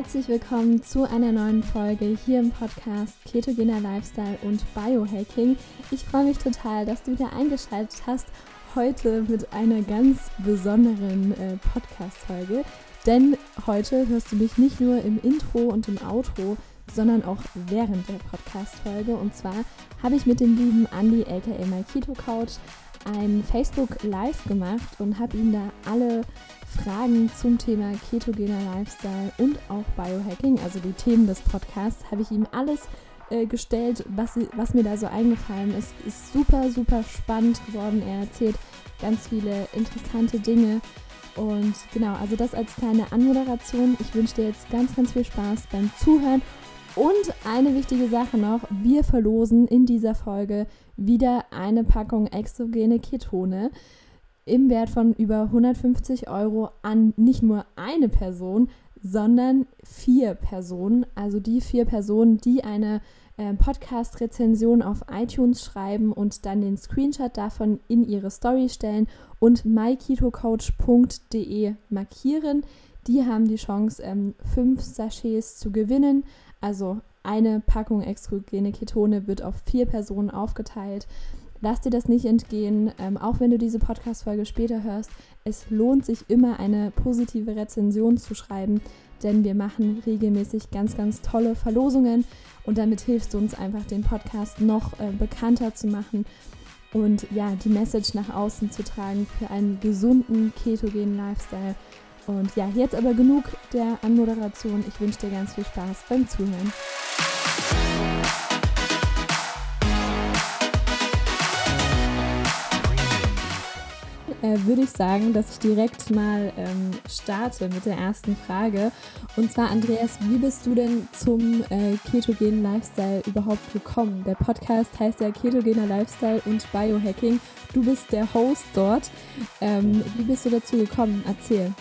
Herzlich willkommen zu einer neuen Folge hier im Podcast Ketogener Lifestyle und Biohacking. Ich freue mich total, dass du wieder eingeschaltet hast. Heute mit einer ganz besonderen äh, Podcast-Folge. Denn heute hörst du mich nicht nur im Intro und im Outro, sondern auch während der Podcast-Folge. Und zwar habe ich mit dem lieben Andy, aka My Keto Couch, ein Facebook Live gemacht und habe ihm da alle Fragen zum Thema ketogener Lifestyle und auch Biohacking, also die Themen des Podcasts, habe ich ihm alles äh, gestellt, was, was mir da so eingefallen ist. Ist super, super spannend geworden. Er erzählt ganz viele interessante Dinge. Und genau, also das als kleine Anmoderation. Ich wünsche dir jetzt ganz, ganz viel Spaß beim Zuhören. Und eine wichtige Sache noch, wir verlosen in dieser Folge wieder eine Packung exogene Ketone im Wert von über 150 Euro an nicht nur eine Person, sondern vier Personen. Also die vier Personen, die eine äh, Podcast-Rezension auf iTunes schreiben und dann den Screenshot davon in ihre Story stellen und myketocoach.de markieren. Die haben die Chance, ähm, fünf Sachets zu gewinnen. Also eine Packung exogene Ketone wird auf vier Personen aufgeteilt. Lass dir das nicht entgehen, ähm, auch wenn du diese Podcast-Folge später hörst. Es lohnt sich immer, eine positive Rezension zu schreiben, denn wir machen regelmäßig ganz, ganz tolle Verlosungen und damit hilfst du uns einfach, den Podcast noch äh, bekannter zu machen und ja, die Message nach außen zu tragen für einen gesunden, ketogenen Lifestyle. Und ja, jetzt aber genug der Anmoderation. Ich wünsche dir ganz viel Spaß beim Zuhören. äh, würde ich sagen, dass ich direkt mal ähm, starte mit der ersten Frage. Und zwar, Andreas, wie bist du denn zum äh, ketogenen Lifestyle überhaupt gekommen? Der Podcast heißt ja Ketogener Lifestyle und Biohacking. Du bist der Host dort. Ähm, wie bist du dazu gekommen? Erzähl.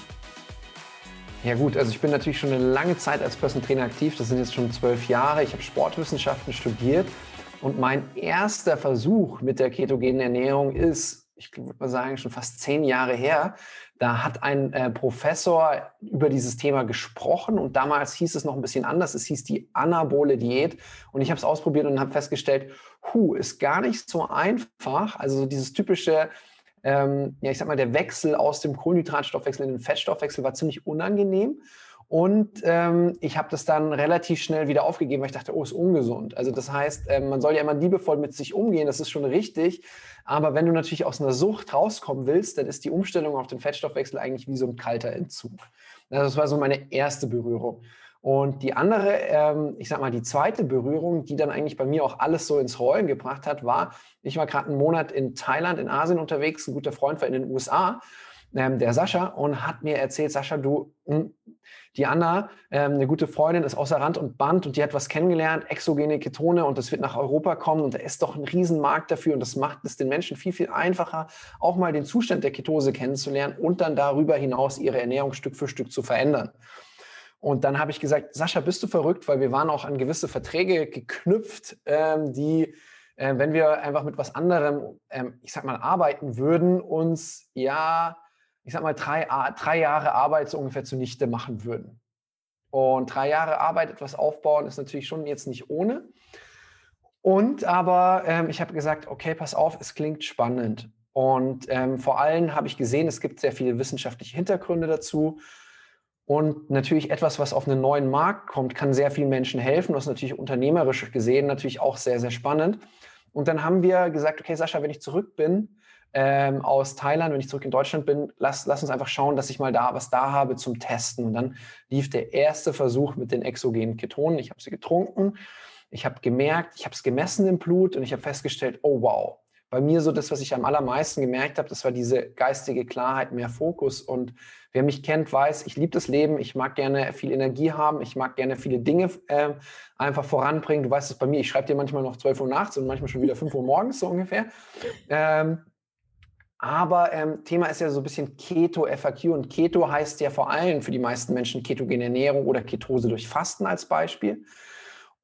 Ja gut, also ich bin natürlich schon eine lange Zeit als Person Trainer aktiv. Das sind jetzt schon zwölf Jahre. Ich habe Sportwissenschaften studiert und mein erster Versuch mit der ketogenen Ernährung ist ich würde mal sagen, schon fast zehn Jahre her. Da hat ein äh, Professor über dieses Thema gesprochen und damals hieß es noch ein bisschen anders. Es hieß die anabole Diät und ich habe es ausprobiert und habe festgestellt, hu, ist gar nicht so einfach. Also dieses typische, ähm, ja, ich sag mal, der Wechsel aus dem Kohlenhydratstoffwechsel in den Fettstoffwechsel war ziemlich unangenehm. Und ähm, ich habe das dann relativ schnell wieder aufgegeben, weil ich dachte, oh, ist ungesund. Also das heißt, äh, man soll ja immer liebevoll mit sich umgehen, das ist schon richtig. Aber wenn du natürlich aus einer Sucht rauskommen willst, dann ist die Umstellung auf den Fettstoffwechsel eigentlich wie so ein kalter Entzug. Also das war so meine erste Berührung. Und die andere, ähm, ich sag mal, die zweite Berührung, die dann eigentlich bei mir auch alles so ins Rollen gebracht hat, war, ich war gerade einen Monat in Thailand, in Asien unterwegs, ein guter Freund war in den USA ähm, der Sascha, und hat mir erzählt, Sascha, du, hm, die Anna, ähm, eine gute Freundin, ist außer Rand und Band und die hat was kennengelernt, exogene Ketone und das wird nach Europa kommen und da ist doch ein Riesenmarkt dafür und das macht es den Menschen viel, viel einfacher, auch mal den Zustand der Ketose kennenzulernen und dann darüber hinaus ihre Ernährung Stück für Stück zu verändern. Und dann habe ich gesagt, Sascha, bist du verrückt, weil wir waren auch an gewisse Verträge geknüpft, ähm, die äh, wenn wir einfach mit was anderem, ähm, ich sag mal, arbeiten würden, uns ja ich sag mal, drei, drei Jahre Arbeit so ungefähr zunichte machen würden. Und drei Jahre Arbeit etwas aufbauen ist natürlich schon jetzt nicht ohne. Und aber ähm, ich habe gesagt, okay, pass auf, es klingt spannend. Und ähm, vor allem habe ich gesehen, es gibt sehr viele wissenschaftliche Hintergründe dazu. Und natürlich etwas, was auf einen neuen Markt kommt, kann sehr vielen Menschen helfen. Das ist natürlich unternehmerisch gesehen natürlich auch sehr, sehr spannend. Und dann haben wir gesagt, okay, Sascha, wenn ich zurück bin, ähm, aus Thailand, wenn ich zurück in Deutschland bin, lass, lass uns einfach schauen, dass ich mal da was da habe zum Testen. Und dann lief der erste Versuch mit den exogenen Ketonen. Ich habe sie getrunken, ich habe gemerkt, ich habe es gemessen im Blut und ich habe festgestellt, oh wow. Bei mir so das, was ich am allermeisten gemerkt habe, das war diese geistige Klarheit, mehr Fokus. Und wer mich kennt, weiß, ich liebe das Leben, ich mag gerne viel Energie haben, ich mag gerne viele Dinge äh, einfach voranbringen. Du weißt es bei mir, ich schreibe dir manchmal noch 12 Uhr nachts und manchmal schon wieder 5 Uhr morgens so ungefähr. Ähm, aber ähm, Thema ist ja so ein bisschen Keto-FAQ und Keto heißt ja vor allem für die meisten Menschen ketogene Ernährung oder Ketose durch Fasten als Beispiel.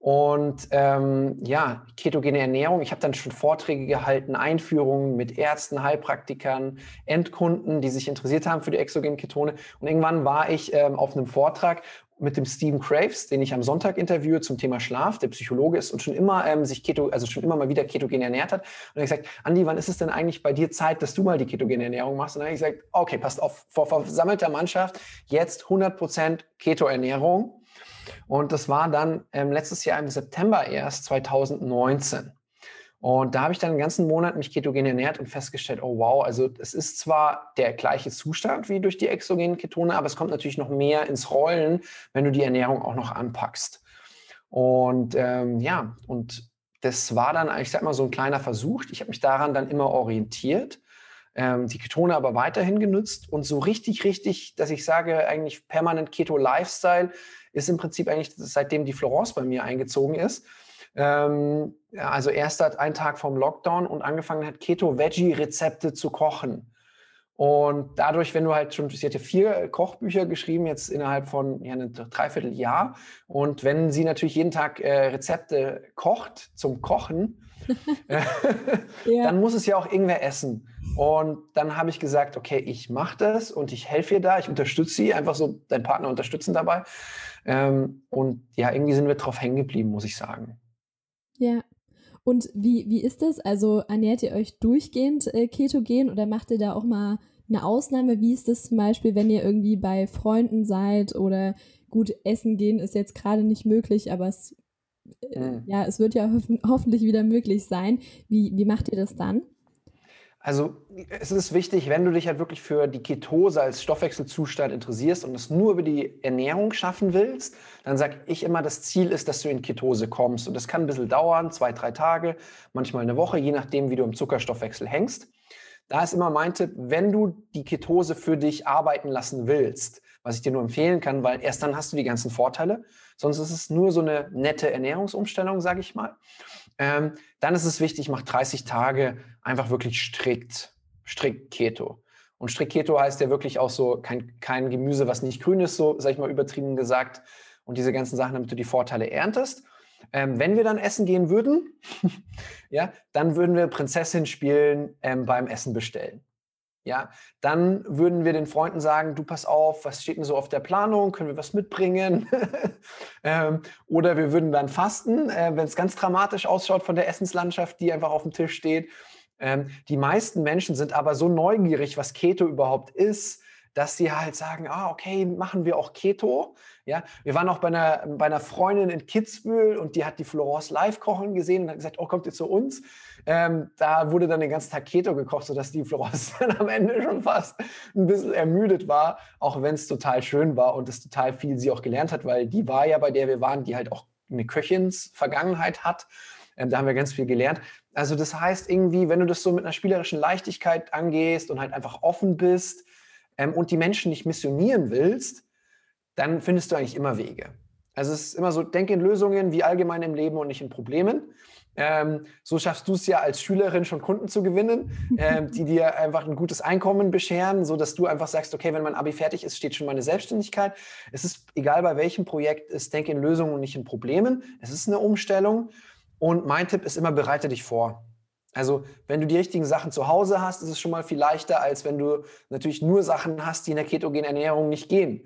Und ähm, ja, ketogene Ernährung. Ich habe dann schon Vorträge gehalten, Einführungen mit Ärzten, Heilpraktikern, Endkunden, die sich interessiert haben für die exogenen Ketone. Und irgendwann war ich ähm, auf einem Vortrag mit dem Stephen Craves, den ich am Sonntag interviewe zum Thema Schlaf, der Psychologe ist und schon immer ähm, sich Keto, also schon immer mal wieder ketogen ernährt hat. Und er hat gesagt, Andi, wann ist es denn eigentlich bei dir Zeit, dass du mal die ketogene Ernährung machst? Und dann habe ich gesagt, okay, passt auf, vor versammelter Mannschaft, jetzt 100% Keto-Ernährung. Und das war dann ähm, letztes Jahr im September erst, 2019. Und da habe ich dann einen ganzen Monat mich ketogen ernährt und festgestellt, oh wow, also es ist zwar der gleiche Zustand wie durch die exogenen Ketone, aber es kommt natürlich noch mehr ins Rollen, wenn du die Ernährung auch noch anpackst. Und ähm, ja, und das war dann, ich sag mal, so ein kleiner Versuch. Ich habe mich daran dann immer orientiert, ähm, die Ketone aber weiterhin genutzt und so richtig, richtig, dass ich sage, eigentlich permanent Keto-Lifestyle ist im Prinzip eigentlich seitdem die Florence bei mir eingezogen ist ähm, also erst hat ein Tag vom Lockdown und angefangen hat, Keto-Veggie-Rezepte zu kochen. Und dadurch, wenn du halt schon, sie hat ja vier Kochbücher geschrieben, jetzt innerhalb von ja, einem Dreivierteljahr. Und wenn sie natürlich jeden Tag äh, Rezepte kocht zum Kochen, ja. dann muss es ja auch irgendwer essen. Und dann habe ich gesagt, okay, ich mache das und ich helfe ihr da, ich unterstütze sie, einfach so deinen Partner unterstützen dabei. Ähm, und ja, irgendwie sind wir drauf hängen geblieben, muss ich sagen. Ja. Und wie, wie ist das? Also ernährt ihr euch durchgehend äh, ketogen oder macht ihr da auch mal eine Ausnahme? Wie ist das zum Beispiel, wenn ihr irgendwie bei Freunden seid oder gut, essen gehen ist jetzt gerade nicht möglich, aber es, äh, mhm. ja, es wird ja hof hoffentlich wieder möglich sein. Wie, wie macht ihr das dann? Also es ist wichtig, wenn du dich halt wirklich für die Ketose als Stoffwechselzustand interessierst und es nur über die Ernährung schaffen willst, dann sage ich immer, das Ziel ist, dass du in Ketose kommst. Und das kann ein bisschen dauern, zwei, drei Tage, manchmal eine Woche, je nachdem, wie du im Zuckerstoffwechsel hängst. Da ist immer mein Tipp, wenn du die Ketose für dich arbeiten lassen willst, was ich dir nur empfehlen kann, weil erst dann hast du die ganzen Vorteile. Sonst ist es nur so eine nette Ernährungsumstellung, sage ich mal. Ähm, dann ist es wichtig, mach 30 Tage einfach wirklich strikt, strikt Keto. Und strikt Keto heißt ja wirklich auch so kein, kein Gemüse, was nicht grün ist, so, sag ich mal, übertrieben gesagt. Und diese ganzen Sachen, damit du die Vorteile erntest. Ähm, wenn wir dann essen gehen würden, ja, dann würden wir Prinzessin spielen ähm, beim Essen bestellen. Ja, dann würden wir den Freunden sagen, du pass auf, was steht denn so auf der Planung? Können wir was mitbringen? ähm, oder wir würden dann fasten, äh, wenn es ganz dramatisch ausschaut von der Essenslandschaft, die einfach auf dem Tisch steht. Ähm, die meisten Menschen sind aber so neugierig, was Keto überhaupt ist, dass sie halt sagen, ah, okay, machen wir auch Keto. Ja, wir waren auch bei einer, bei einer Freundin in Kitzbühel und die hat die Florence live kochen gesehen und hat gesagt, oh, kommt ihr zu uns? Ähm, da wurde dann den ganzen Tag Keto gekocht, sodass die Florence dann am Ende schon fast ein bisschen ermüdet war, auch wenn es total schön war und es total viel sie auch gelernt hat, weil die war ja, bei der wir waren, die halt auch eine Köchins-Vergangenheit hat. Ähm, da haben wir ganz viel gelernt. Also das heißt irgendwie, wenn du das so mit einer spielerischen Leichtigkeit angehst und halt einfach offen bist ähm, und die Menschen nicht missionieren willst, dann findest du eigentlich immer Wege. Also es ist immer so, denke in Lösungen wie allgemein im Leben und nicht in Problemen. Ähm, so schaffst du es ja als Schülerin schon Kunden zu gewinnen, ähm, die dir einfach ein gutes Einkommen bescheren, so dass du einfach sagst, okay, wenn mein Abi fertig ist, steht schon meine Selbstständigkeit. Es ist egal bei welchem Projekt, es denke in Lösungen und nicht in Problemen. Es ist eine Umstellung und mein Tipp ist immer, bereite dich vor. Also, wenn du die richtigen Sachen zu Hause hast, ist es schon mal viel leichter, als wenn du natürlich nur Sachen hast, die in der ketogenen Ernährung nicht gehen.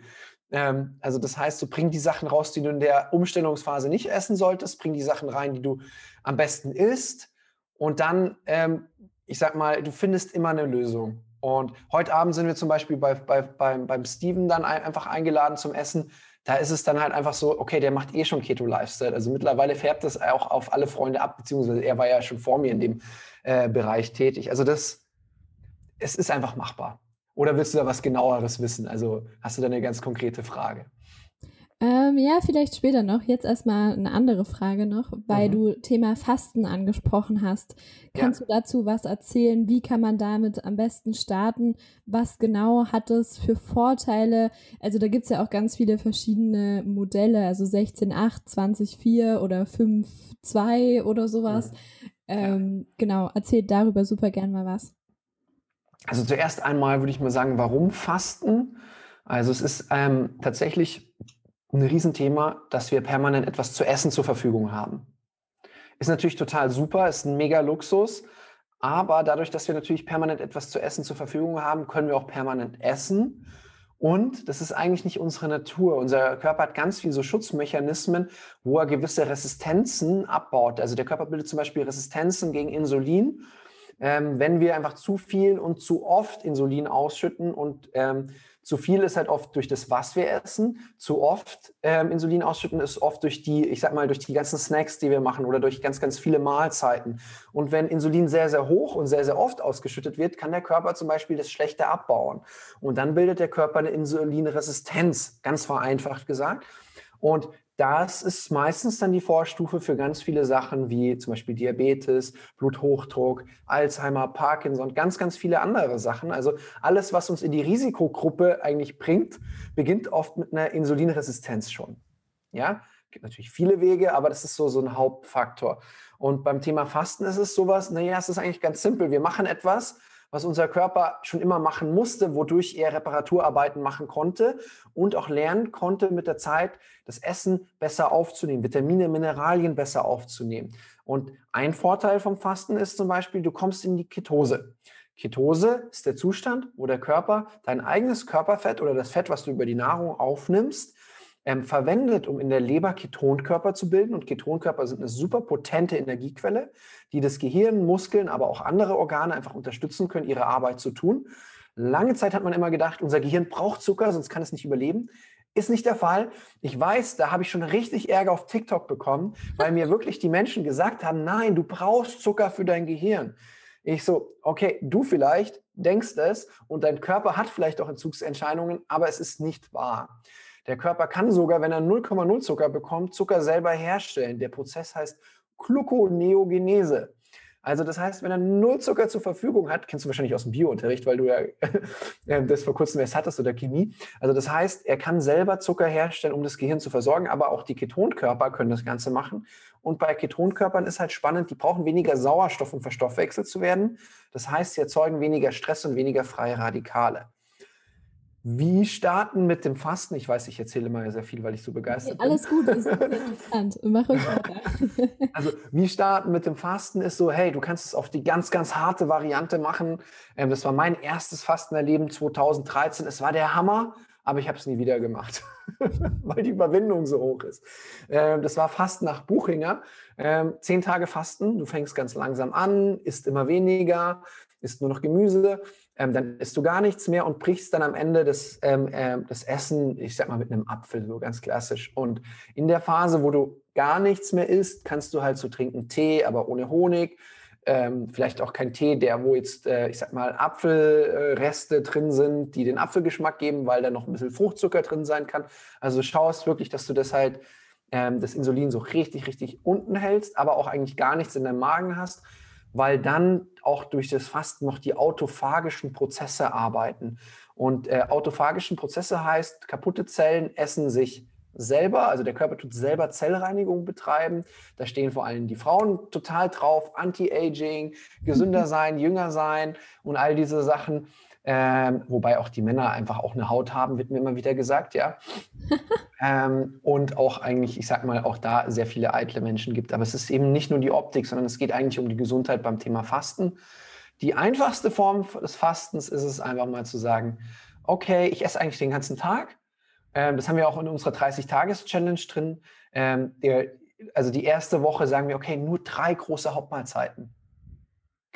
Ähm, also das heißt, du bring die Sachen raus, die du in der Umstellungsphase nicht essen solltest, bring die Sachen rein, die du am besten isst und dann, ähm, ich sag mal, du findest immer eine Lösung. Und heute Abend sind wir zum Beispiel bei, bei, beim, beim Steven dann ein, einfach eingeladen zum Essen. Da ist es dann halt einfach so, okay, der macht eh schon Keto-Lifestyle. Also mittlerweile färbt das auch auf alle Freunde ab, beziehungsweise er war ja schon vor mir in dem äh, Bereich tätig. Also das, es ist einfach machbar. Oder willst du da was genaueres wissen? Also hast du da eine ganz konkrete Frage? Ähm, ja, vielleicht später noch. Jetzt erstmal eine andere Frage noch, weil mhm. du Thema Fasten angesprochen hast. Kannst ja. du dazu was erzählen? Wie kann man damit am besten starten? Was genau hat es für Vorteile? Also da gibt es ja auch ganz viele verschiedene Modelle, also 16.8, 20.4 oder 5.2 oder sowas. Mhm. Ähm, ja. Genau, erzählt darüber super gern mal was. Also zuerst einmal würde ich mal sagen, warum Fasten? Also es ist ähm, tatsächlich ein Riesenthema, dass wir permanent etwas zu essen zur Verfügung haben. Ist natürlich total super, ist ein mega Luxus, aber dadurch, dass wir natürlich permanent etwas zu essen zur Verfügung haben, können wir auch permanent essen. Und das ist eigentlich nicht unsere Natur. Unser Körper hat ganz viele so Schutzmechanismen, wo er gewisse Resistenzen abbaut. Also der Körper bildet zum Beispiel Resistenzen gegen Insulin, ähm, wenn wir einfach zu viel und zu oft Insulin ausschütten und ähm, zu viel ist halt oft durch das, was wir essen. Zu oft ähm, Insulin ausschütten ist oft durch die, ich sag mal, durch die ganzen Snacks, die wir machen oder durch ganz, ganz viele Mahlzeiten. Und wenn Insulin sehr, sehr hoch und sehr, sehr oft ausgeschüttet wird, kann der Körper zum Beispiel das Schlechte abbauen. Und dann bildet der Körper eine Insulinresistenz, ganz vereinfacht gesagt. Und das ist meistens dann die Vorstufe für ganz viele Sachen wie zum Beispiel Diabetes, Bluthochdruck, Alzheimer, Parkinson, ganz, ganz viele andere Sachen. Also alles, was uns in die Risikogruppe eigentlich bringt, beginnt oft mit einer Insulinresistenz schon. Ja, gibt natürlich viele Wege, aber das ist so, so ein Hauptfaktor. Und beim Thema Fasten ist es sowas, naja, es ist eigentlich ganz simpel. Wir machen etwas, was unser Körper schon immer machen musste, wodurch er Reparaturarbeiten machen konnte und auch lernen konnte mit der Zeit, das Essen besser aufzunehmen, Vitamine, Mineralien besser aufzunehmen. Und ein Vorteil vom Fasten ist zum Beispiel, du kommst in die Ketose. Ketose ist der Zustand, wo der Körper dein eigenes Körperfett oder das Fett, was du über die Nahrung aufnimmst, ähm, verwendet, um in der Leber Ketonkörper zu bilden. Und Ketonkörper sind eine super potente Energiequelle, die das Gehirn, Muskeln, aber auch andere Organe einfach unterstützen können, ihre Arbeit zu tun. Lange Zeit hat man immer gedacht, unser Gehirn braucht Zucker, sonst kann es nicht überleben. Ist nicht der Fall. Ich weiß, da habe ich schon richtig Ärger auf TikTok bekommen, weil mir wirklich die Menschen gesagt haben, nein, du brauchst Zucker für dein Gehirn. Ich so, okay, du vielleicht denkst es und dein Körper hat vielleicht auch Entzugsentscheidungen, aber es ist nicht wahr. Der Körper kann sogar, wenn er 0,0 Zucker bekommt, Zucker selber herstellen. Der Prozess heißt Gluconeogenese. Also das heißt, wenn er null Zucker zur Verfügung hat, kennst du wahrscheinlich aus dem Biounterricht, weil du ja das vor kurzem erst hattest oder Chemie. Also das heißt, er kann selber Zucker herstellen, um das Gehirn zu versorgen, aber auch die Ketonkörper können das Ganze machen. Und bei Ketonkörpern ist halt spannend, die brauchen weniger Sauerstoff, um verstoffwechselt zu werden. Das heißt, sie erzeugen weniger Stress und weniger freie Radikale. Wie starten mit dem Fasten? Ich weiß, ich erzähle immer sehr viel, weil ich so begeistert bin. Alles gut, ist interessant. Mach ruhig weiter. Also, wie starten mit dem Fasten ist so, hey, du kannst es auf die ganz, ganz harte Variante machen. Ähm, das war mein erstes Fastenerleben 2013. Es war der Hammer, aber ich habe es nie wieder gemacht, weil die Überwindung so hoch ist. Ähm, das war Fasten nach Buchinger. Ähm, zehn Tage Fasten, du fängst ganz langsam an, isst immer weniger, isst nur noch Gemüse ähm, dann isst du gar nichts mehr und brichst dann am Ende das, ähm, äh, das Essen, ich sag mal, mit einem Apfel, so ganz klassisch. Und in der Phase, wo du gar nichts mehr isst, kannst du halt so trinken Tee, aber ohne Honig. Ähm, vielleicht auch kein Tee, der, wo jetzt, äh, ich sag mal, Apfelreste drin sind, die den Apfelgeschmack geben, weil da noch ein bisschen Fruchtzucker drin sein kann. Also schaust wirklich, dass du das halt, ähm, das Insulin so richtig, richtig unten hältst, aber auch eigentlich gar nichts in deinem Magen hast weil dann auch durch das Fasten noch die autophagischen Prozesse arbeiten. Und äh, autophagischen Prozesse heißt, kaputte Zellen essen sich selber, also der Körper tut selber Zellreinigung betreiben. Da stehen vor allem die Frauen total drauf, Anti-Aging, gesünder sein, jünger sein und all diese Sachen. Ähm, wobei auch die Männer einfach auch eine Haut haben, wird mir immer wieder gesagt, ja. ähm, und auch eigentlich, ich sag mal, auch da sehr viele eitle Menschen gibt. Aber es ist eben nicht nur die Optik, sondern es geht eigentlich um die Gesundheit beim Thema Fasten. Die einfachste Form des Fastens ist es einfach mal zu sagen, okay, ich esse eigentlich den ganzen Tag. Ähm, das haben wir auch in unserer 30-Tages-Challenge drin. Ähm, der, also die erste Woche sagen wir, okay, nur drei große Hauptmahlzeiten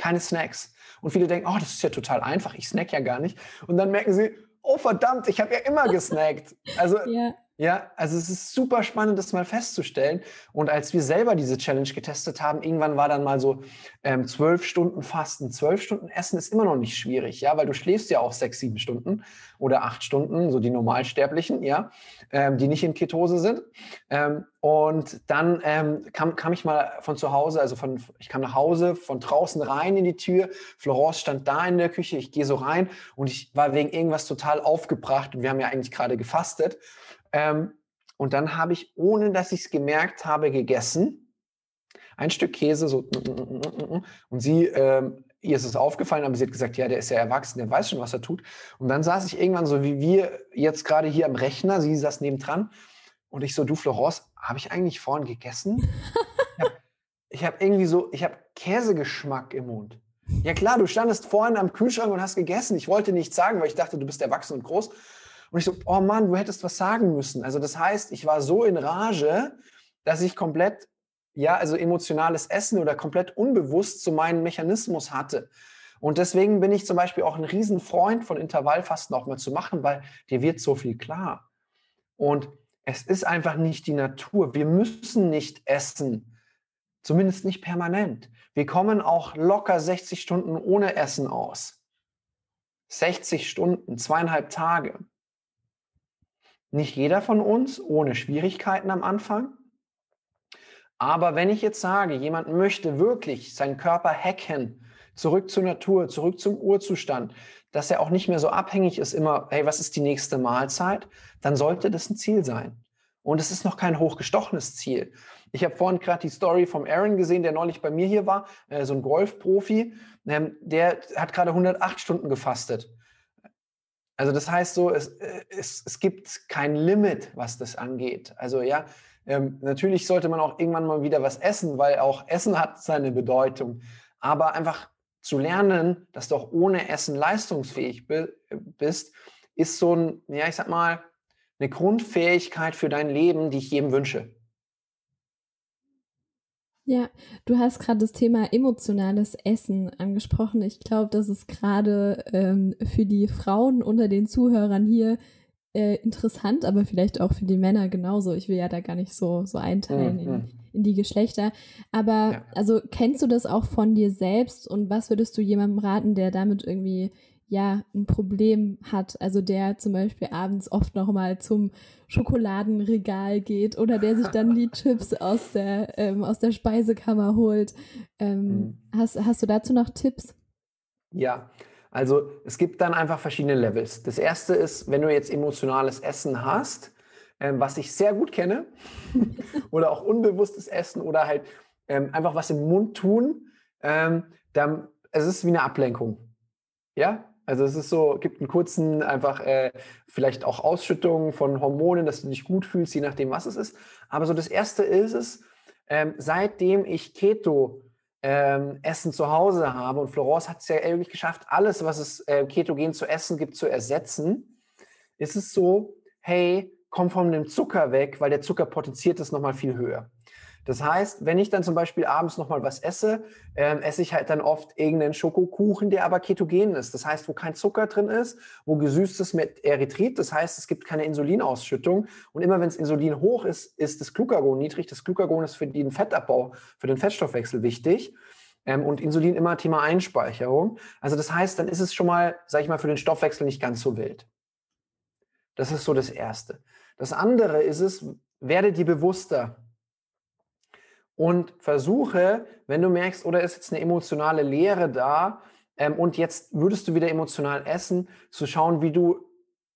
keine Snacks. Und viele denken, oh, das ist ja total einfach, ich snack ja gar nicht. Und dann merken sie, oh verdammt, ich habe ja immer gesnackt. Also ja. Ja, also es ist super spannend, das mal festzustellen. Und als wir selber diese Challenge getestet haben, irgendwann war dann mal so ähm, zwölf Stunden Fasten. Zwölf Stunden Essen ist immer noch nicht schwierig, ja, weil du schläfst ja auch sechs, sieben Stunden oder acht Stunden, so die Normalsterblichen, ja, ähm, die nicht in Ketose sind. Ähm, und dann ähm, kam, kam ich mal von zu Hause, also von, ich kam nach Hause, von draußen rein in die Tür. Florence stand da in der Küche, ich gehe so rein und ich war wegen irgendwas total aufgebracht. Und wir haben ja eigentlich gerade gefastet. Ähm, und dann habe ich, ohne dass ich es gemerkt habe, gegessen. Ein Stück Käse, so. Und sie, ähm, ihr ist es aufgefallen, aber sie hat gesagt, ja, der ist ja erwachsen, der weiß schon, was er tut. Und dann saß ich irgendwann so wie wir jetzt gerade hier am Rechner, sie saß nebendran. Und ich so, du Florence, habe ich eigentlich vorhin gegessen? ich habe hab irgendwie so, ich habe Käsegeschmack im Mund. Ja klar, du standest vorhin am Kühlschrank und hast gegessen. Ich wollte nichts sagen, weil ich dachte, du bist erwachsen und groß. Und ich so, oh Mann, du hättest was sagen müssen. Also das heißt, ich war so in Rage, dass ich komplett, ja, also emotionales Essen oder komplett unbewusst zu meinem Mechanismus hatte. Und deswegen bin ich zum Beispiel auch ein Riesenfreund von Intervallfasten auch mal zu machen, weil dir wird so viel klar. Und es ist einfach nicht die Natur. Wir müssen nicht essen. Zumindest nicht permanent. Wir kommen auch locker 60 Stunden ohne Essen aus. 60 Stunden, zweieinhalb Tage. Nicht jeder von uns ohne Schwierigkeiten am Anfang. Aber wenn ich jetzt sage, jemand möchte wirklich seinen Körper hacken, zurück zur Natur, zurück zum Urzustand, dass er auch nicht mehr so abhängig ist immer, hey, was ist die nächste Mahlzeit, dann sollte das ein Ziel sein. Und es ist noch kein hochgestochenes Ziel. Ich habe vorhin gerade die Story vom Aaron gesehen, der neulich bei mir hier war, äh, so ein Golfprofi. Ähm, der hat gerade 108 Stunden gefastet. Also das heißt so, es, äh, es, es gibt kein Limit, was das angeht. Also ja, ähm, natürlich sollte man auch irgendwann mal wieder was essen, weil auch Essen hat seine Bedeutung. Aber einfach zu lernen, dass du auch ohne Essen leistungsfähig bist, ist so ein, ja, ich sag mal, eine Grundfähigkeit für dein Leben, die ich jedem wünsche. Ja, du hast gerade das Thema emotionales Essen angesprochen. Ich glaube, das ist gerade ähm, für die Frauen unter den Zuhörern hier äh, interessant, aber vielleicht auch für die Männer genauso. Ich will ja da gar nicht so, so einteilen mhm. in, in, die Geschlechter. Aber ja. also kennst du das auch von dir selbst und was würdest du jemandem raten, der damit irgendwie ja ein Problem hat, also der zum Beispiel abends oft noch mal zum Schokoladenregal geht oder der sich dann die Chips aus der ähm, aus der Speisekammer holt. Ähm, mhm. hast, hast du dazu noch Tipps? Ja, also es gibt dann einfach verschiedene Levels. Das erste ist, wenn du jetzt emotionales Essen hast, ähm, was ich sehr gut kenne, oder auch unbewusstes Essen oder halt ähm, einfach was im Mund tun, ähm, dann es ist wie eine Ablenkung. Ja, also es ist so, gibt einen kurzen, einfach äh, vielleicht auch Ausschüttung von Hormonen, dass du dich gut fühlst, je nachdem, was es ist. Aber so das Erste ist es, ähm, seitdem ich Keto ähm, Essen zu Hause habe und Florence hat es ja irgendwie geschafft, alles, was es äh, ketogen zu essen gibt, zu ersetzen, ist es so, hey, komm von dem Zucker weg, weil der Zucker potenziert es nochmal viel höher. Das heißt, wenn ich dann zum Beispiel abends nochmal was esse, ähm, esse ich halt dann oft irgendeinen Schokokuchen, der aber ketogen ist. Das heißt, wo kein Zucker drin ist, wo gesüßtes mit Erythrit, das heißt, es gibt keine Insulinausschüttung. Und immer wenn das Insulin hoch ist, ist das Glucagon niedrig. Das Glucagon ist für den Fettabbau, für den Fettstoffwechsel wichtig. Ähm, und Insulin immer Thema Einspeicherung. Also das heißt, dann ist es schon mal, sag ich mal, für den Stoffwechsel nicht ganz so wild. Das ist so das Erste. Das andere ist es, werde dir bewusster und versuche, wenn du merkst, oder ist jetzt eine emotionale Leere da ähm, und jetzt würdest du wieder emotional essen, zu schauen, wie du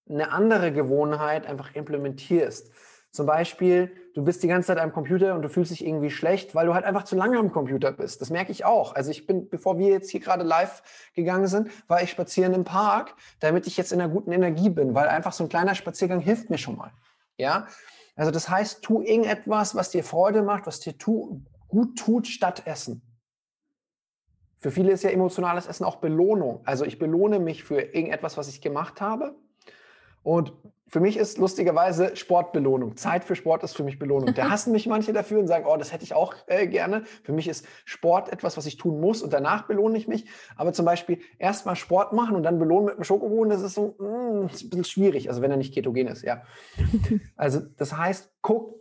eine andere Gewohnheit einfach implementierst. Zum Beispiel, du bist die ganze Zeit am Computer und du fühlst dich irgendwie schlecht, weil du halt einfach zu lange am Computer bist. Das merke ich auch. Also ich bin, bevor wir jetzt hier gerade live gegangen sind, war ich spazieren im Park, damit ich jetzt in einer guten Energie bin, weil einfach so ein kleiner Spaziergang hilft mir schon mal. Ja, also das heißt, tu irgendetwas, was dir Freude macht, was dir tu, gut tut, statt Essen. Für viele ist ja emotionales Essen auch Belohnung. Also ich belohne mich für irgendetwas, was ich gemacht habe. Und für mich ist lustigerweise Sportbelohnung. Zeit für Sport ist für mich Belohnung. Da hassen mich manche dafür und sagen, oh, das hätte ich auch äh, gerne. Für mich ist Sport etwas, was ich tun muss und danach belohne ich mich. Aber zum Beispiel erstmal Sport machen und dann belohnen mit einem Schokokuchen, das ist so mm, ein bisschen schwierig. Also wenn er nicht ketogen ist, ja. Also das heißt, guck,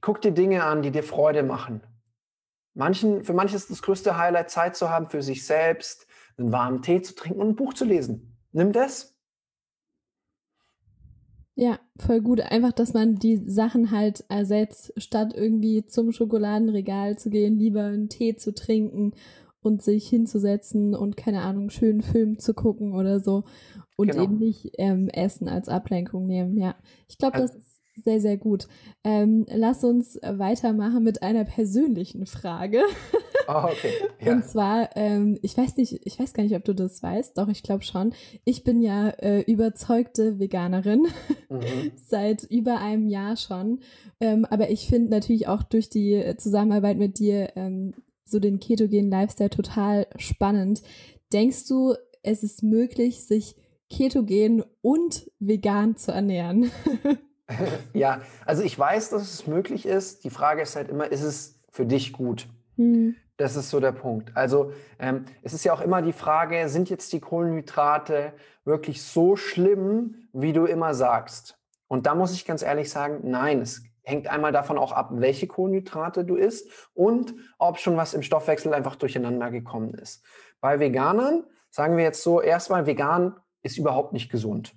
guck dir Dinge an, die dir Freude machen. Manchen, für manche ist das größte Highlight, Zeit zu haben für sich selbst, einen warmen Tee zu trinken und ein Buch zu lesen. Nimm das ja, voll gut. Einfach, dass man die Sachen halt ersetzt, statt irgendwie zum Schokoladenregal zu gehen, lieber einen Tee zu trinken und sich hinzusetzen und keine Ahnung, schönen Film zu gucken oder so und genau. eben nicht ähm, Essen als Ablenkung nehmen. Ja, ich glaube, das ist sehr, sehr gut. Ähm, lass uns weitermachen mit einer persönlichen Frage. Oh, okay. Ja. Und zwar, ähm, ich weiß nicht, ich weiß gar nicht, ob du das weißt, doch ich glaube schon. Ich bin ja äh, überzeugte Veganerin mhm. seit über einem Jahr schon. Ähm, aber ich finde natürlich auch durch die Zusammenarbeit mit dir ähm, so den ketogenen Lifestyle total spannend. Denkst du, es ist möglich, sich ketogen und vegan zu ernähren? ja, also ich weiß, dass es möglich ist. Die Frage ist halt immer, ist es für dich gut? Hm. Das ist so der Punkt. Also ähm, es ist ja auch immer die Frage, sind jetzt die Kohlenhydrate wirklich so schlimm, wie du immer sagst? Und da muss ich ganz ehrlich sagen, nein, es hängt einmal davon auch ab, welche Kohlenhydrate du isst und ob schon was im Stoffwechsel einfach durcheinander gekommen ist. Bei Veganern sagen wir jetzt so, erstmal vegan ist überhaupt nicht gesund.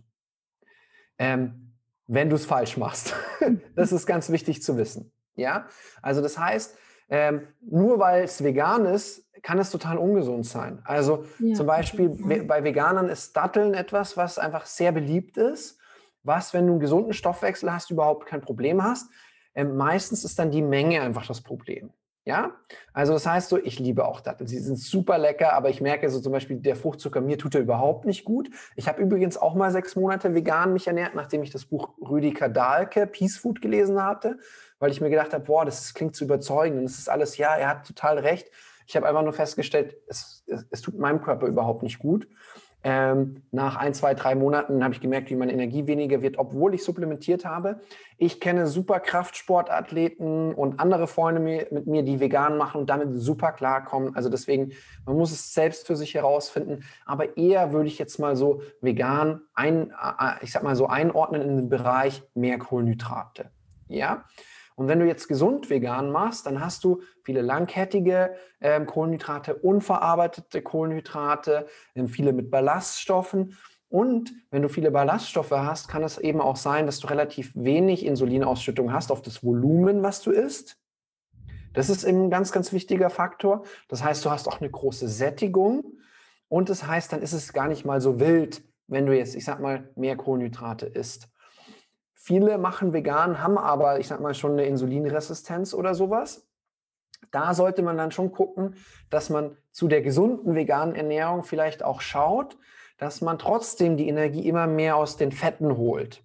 Ähm, wenn du es falsch machst. das ist ganz wichtig zu wissen. Ja, also das heißt, ähm, nur weil es vegan ist, kann es total ungesund sein. Also ja. zum Beispiel bei Veganern ist Datteln etwas, was einfach sehr beliebt ist, was, wenn du einen gesunden Stoffwechsel hast, überhaupt kein Problem hast. Ähm, meistens ist dann die Menge einfach das Problem. Ja, also das heißt so, ich liebe auch Datteln. Sie sind super lecker, aber ich merke so zum Beispiel, der Fruchtzucker mir tut er überhaupt nicht gut. Ich habe übrigens auch mal sechs Monate vegan mich ernährt, nachdem ich das Buch Rüdiger Dahlke, Peace Food, gelesen hatte, weil ich mir gedacht habe, boah, das klingt zu überzeugend und es ist alles, ja, er hat total recht. Ich habe einfach nur festgestellt, es, es, es tut meinem Körper überhaupt nicht gut. Ähm, nach ein, zwei, drei Monaten habe ich gemerkt, wie meine Energie weniger wird, obwohl ich supplementiert habe. Ich kenne super Kraftsportathleten und andere Freunde mit mir, die vegan machen und damit super klarkommen. Also deswegen, man muss es selbst für sich herausfinden. Aber eher würde ich jetzt mal so vegan ein, äh, ich sag mal so einordnen in den Bereich mehr Kohlenhydrate. Ja. Und wenn du jetzt gesund vegan machst, dann hast du viele langkettige ähm, Kohlenhydrate, unverarbeitete Kohlenhydrate, ähm, viele mit Ballaststoffen. Und wenn du viele Ballaststoffe hast, kann es eben auch sein, dass du relativ wenig Insulinausschüttung hast auf das Volumen, was du isst. Das ist eben ein ganz, ganz wichtiger Faktor. Das heißt, du hast auch eine große Sättigung. Und das heißt, dann ist es gar nicht mal so wild, wenn du jetzt, ich sag mal, mehr Kohlenhydrate isst. Viele machen vegan, haben aber, ich sag mal, schon eine Insulinresistenz oder sowas. Da sollte man dann schon gucken, dass man zu der gesunden veganen Ernährung vielleicht auch schaut, dass man trotzdem die Energie immer mehr aus den Fetten holt.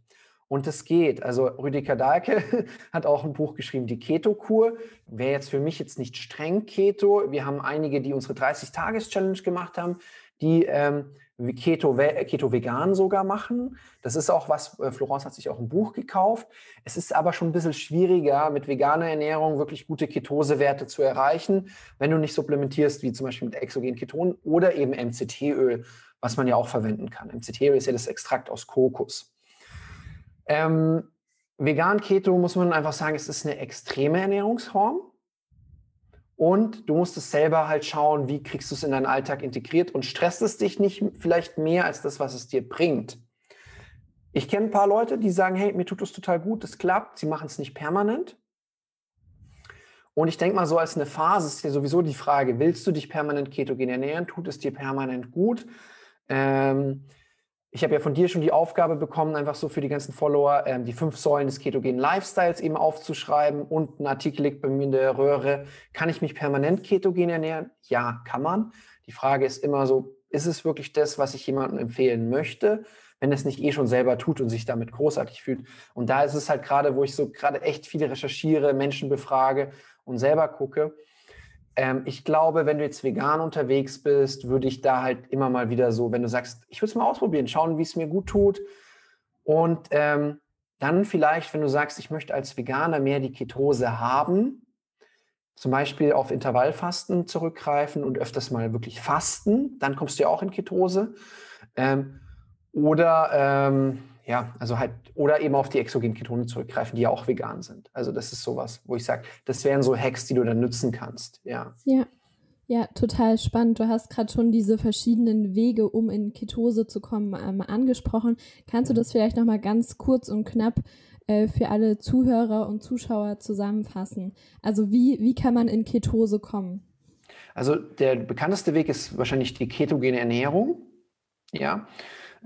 Und es geht. Also Rüdiger Dahlke hat auch ein Buch geschrieben, die Keto-Kur. Wäre jetzt für mich jetzt nicht streng Keto. Wir haben einige, die unsere 30-Tages-Challenge gemacht haben, die ähm, Keto, Keto vegan sogar machen. Das ist auch was, äh, Florence hat sich auch ein Buch gekauft. Es ist aber schon ein bisschen schwieriger, mit veganer Ernährung wirklich gute Ketosewerte zu erreichen, wenn du nicht supplementierst, wie zum Beispiel mit exogenen Ketonen oder eben MCT-Öl, was man ja auch verwenden kann. MCT-Öl ist ja das Extrakt aus Kokos. Ähm, vegan Keto muss man einfach sagen, es ist eine extreme Ernährungsform. Und du musst es selber halt schauen, wie kriegst du es in deinen Alltag integriert und stresst es dich nicht vielleicht mehr als das, was es dir bringt. Ich kenne ein paar Leute, die sagen, hey, mir tut es total gut, es klappt, sie machen es nicht permanent. Und ich denke mal, so als eine Phase ist ja sowieso die Frage, willst du dich permanent ketogen ernähren? Tut es dir permanent gut? Ähm, ich habe ja von dir schon die Aufgabe bekommen, einfach so für die ganzen Follower ähm, die fünf Säulen des ketogenen Lifestyles eben aufzuschreiben und ein Artikel liegt bei mir in der Röhre. Kann ich mich permanent ketogen ernähren? Ja, kann man. Die Frage ist immer so, ist es wirklich das, was ich jemandem empfehlen möchte, wenn es nicht eh schon selber tut und sich damit großartig fühlt? Und da ist es halt gerade, wo ich so gerade echt viele recherchiere, Menschen befrage und selber gucke, ähm, ich glaube, wenn du jetzt vegan unterwegs bist, würde ich da halt immer mal wieder so, wenn du sagst, ich würde es mal ausprobieren, schauen, wie es mir gut tut. Und ähm, dann vielleicht, wenn du sagst, ich möchte als Veganer mehr die Ketose haben, zum Beispiel auf Intervallfasten zurückgreifen und öfters mal wirklich fasten, dann kommst du ja auch in Ketose. Ähm, oder ähm, ja, also halt, oder eben auf die exogenen Ketone zurückgreifen, die ja auch vegan sind. Also das ist sowas, wo ich sage, das wären so Hacks, die du dann nutzen kannst. Ja. Ja. Ja, total spannend. Du hast gerade schon diese verschiedenen Wege, um in Ketose zu kommen, ähm, angesprochen. Kannst du das vielleicht nochmal ganz kurz und knapp äh, für alle Zuhörer und Zuschauer zusammenfassen? Also wie, wie kann man in Ketose kommen? Also der bekannteste Weg ist wahrscheinlich die ketogene Ernährung. Ja,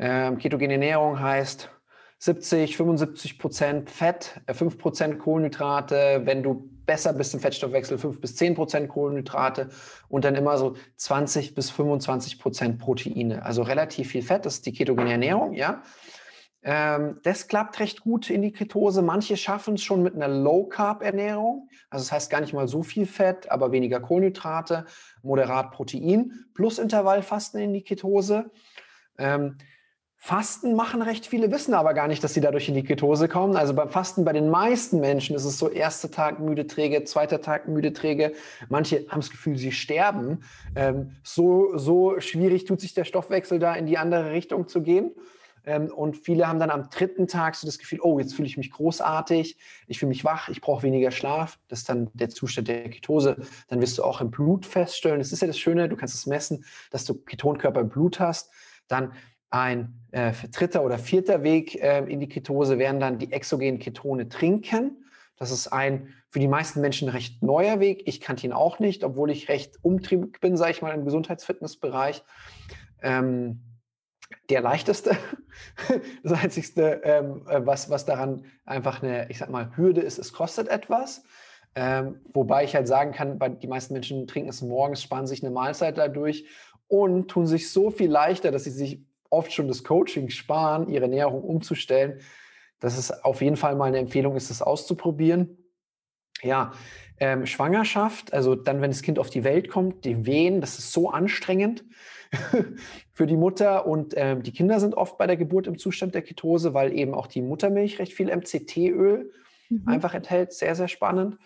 ähm, ketogene Ernährung heißt 70, 75 Prozent Fett, 5 äh, Prozent Kohlenhydrate, wenn du besser bist im Fettstoffwechsel, 5 bis 10 Prozent Kohlenhydrate und dann immer so 20 bis 25 Prozent Proteine. Also relativ viel Fett, das ist die ketogene Ernährung, ja. Ähm, das klappt recht gut in die Ketose. Manche schaffen es schon mit einer Low-Carb-Ernährung. Also das heißt gar nicht mal so viel Fett, aber weniger Kohlenhydrate, moderat Protein plus Intervallfasten in die Ketose. Ähm, Fasten machen recht viele, wissen aber gar nicht, dass sie dadurch in die Ketose kommen. Also beim Fasten bei den meisten Menschen ist es so, erster Tag müde träge, zweiter Tag müde träge. Manche haben das Gefühl, sie sterben. Ähm, so, so schwierig tut sich der Stoffwechsel da in die andere Richtung zu gehen. Ähm, und viele haben dann am dritten Tag so das Gefühl, oh, jetzt fühle ich mich großartig, ich fühle mich wach, ich brauche weniger Schlaf. Das ist dann der Zustand der Ketose. Dann wirst du auch im Blut feststellen, das ist ja das Schöne, du kannst es messen, dass du Ketonkörper im Blut hast. Dann ein äh, dritter oder vierter Weg äh, in die Ketose wären dann die exogenen Ketone trinken. Das ist ein für die meisten Menschen recht neuer Weg. Ich kannte ihn auch nicht, obwohl ich recht umtriebig bin, sage ich mal, im Gesundheitsfitnessbereich. Ähm, der leichteste, das einzigste, ähm, äh, was, was daran einfach eine, ich sag mal, Hürde ist, es kostet etwas. Ähm, wobei ich halt sagen kann, bei, die meisten Menschen trinken es morgens, sparen sich eine Mahlzeit dadurch und tun sich so viel leichter, dass sie sich oft schon das Coaching sparen, ihre Ernährung umzustellen, dass es auf jeden Fall mal eine Empfehlung ist, das auszuprobieren. Ja, ähm, Schwangerschaft, also dann, wenn das Kind auf die Welt kommt, die Wehen, das ist so anstrengend für die Mutter und ähm, die Kinder sind oft bei der Geburt im Zustand der Ketose, weil eben auch die Muttermilch recht viel MCT-Öl mhm. einfach enthält. Sehr, sehr spannend.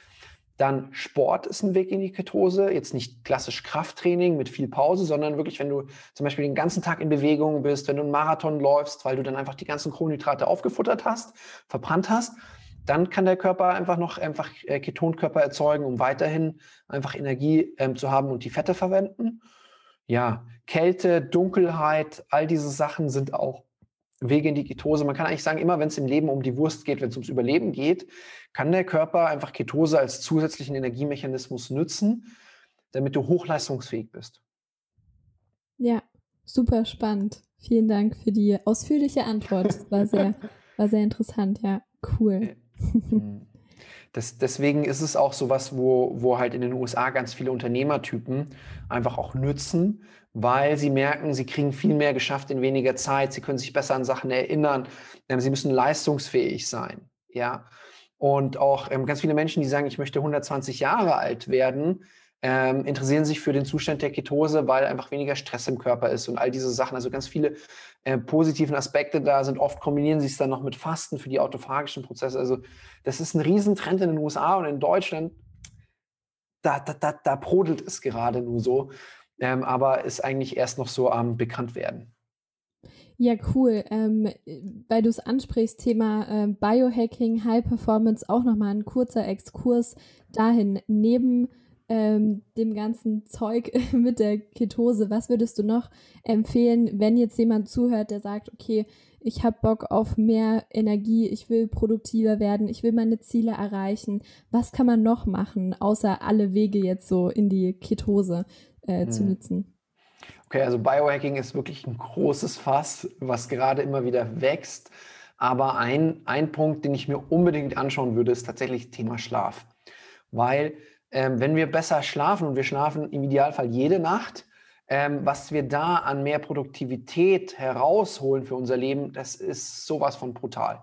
Dann Sport ist ein Weg in die Ketose. Jetzt nicht klassisch Krafttraining mit viel Pause, sondern wirklich, wenn du zum Beispiel den ganzen Tag in Bewegung bist, wenn du einen Marathon läufst, weil du dann einfach die ganzen Kohlenhydrate aufgefuttert hast, verbrannt hast, dann kann der Körper einfach noch einfach äh, Ketonkörper erzeugen, um weiterhin einfach Energie ähm, zu haben und die Fette verwenden. Ja, Kälte, Dunkelheit, all diese Sachen sind auch Wege in die Ketose. Man kann eigentlich sagen, immer wenn es im Leben um die Wurst geht, wenn es ums Überleben geht, kann der Körper einfach Ketose als zusätzlichen Energiemechanismus nutzen, damit du hochleistungsfähig bist. Ja, super spannend. Vielen Dank für die ausführliche Antwort. Das war sehr, war sehr interessant, ja. Cool. Das, deswegen ist es auch so was, wo, wo halt in den USA ganz viele Unternehmertypen einfach auch nützen, weil sie merken, sie kriegen viel mehr geschafft in weniger Zeit, sie können sich besser an Sachen erinnern, ähm, sie müssen leistungsfähig sein, ja. Und auch ähm, ganz viele Menschen, die sagen, ich möchte 120 Jahre alt werden, ähm, interessieren sich für den Zustand der Ketose, weil einfach weniger Stress im Körper ist und all diese Sachen. Also ganz viele äh, positiven Aspekte da sind. Oft kombinieren sie es dann noch mit Fasten für die autophagischen Prozesse. Also das ist ein Riesentrend in den USA und in Deutschland. Da, da, da, da brodelt es gerade nur so, ähm, aber ist eigentlich erst noch so am Bekanntwerden. Ja, cool. Ähm, weil du es ansprichst, Thema äh, Biohacking, High Performance, auch nochmal ein kurzer Exkurs dahin. Neben ähm, dem ganzen Zeug mit der Ketose, was würdest du noch empfehlen, wenn jetzt jemand zuhört, der sagt, okay, ich habe Bock auf mehr Energie, ich will produktiver werden, ich will meine Ziele erreichen. Was kann man noch machen, außer alle Wege jetzt so in die Ketose äh, zu hm. nutzen? Okay, also Biohacking ist wirklich ein großes Fass, was gerade immer wieder wächst. Aber ein, ein Punkt, den ich mir unbedingt anschauen würde, ist tatsächlich Thema Schlaf. Weil ähm, wenn wir besser schlafen und wir schlafen im Idealfall jede Nacht, ähm, was wir da an mehr Produktivität herausholen für unser Leben, das ist sowas von brutal.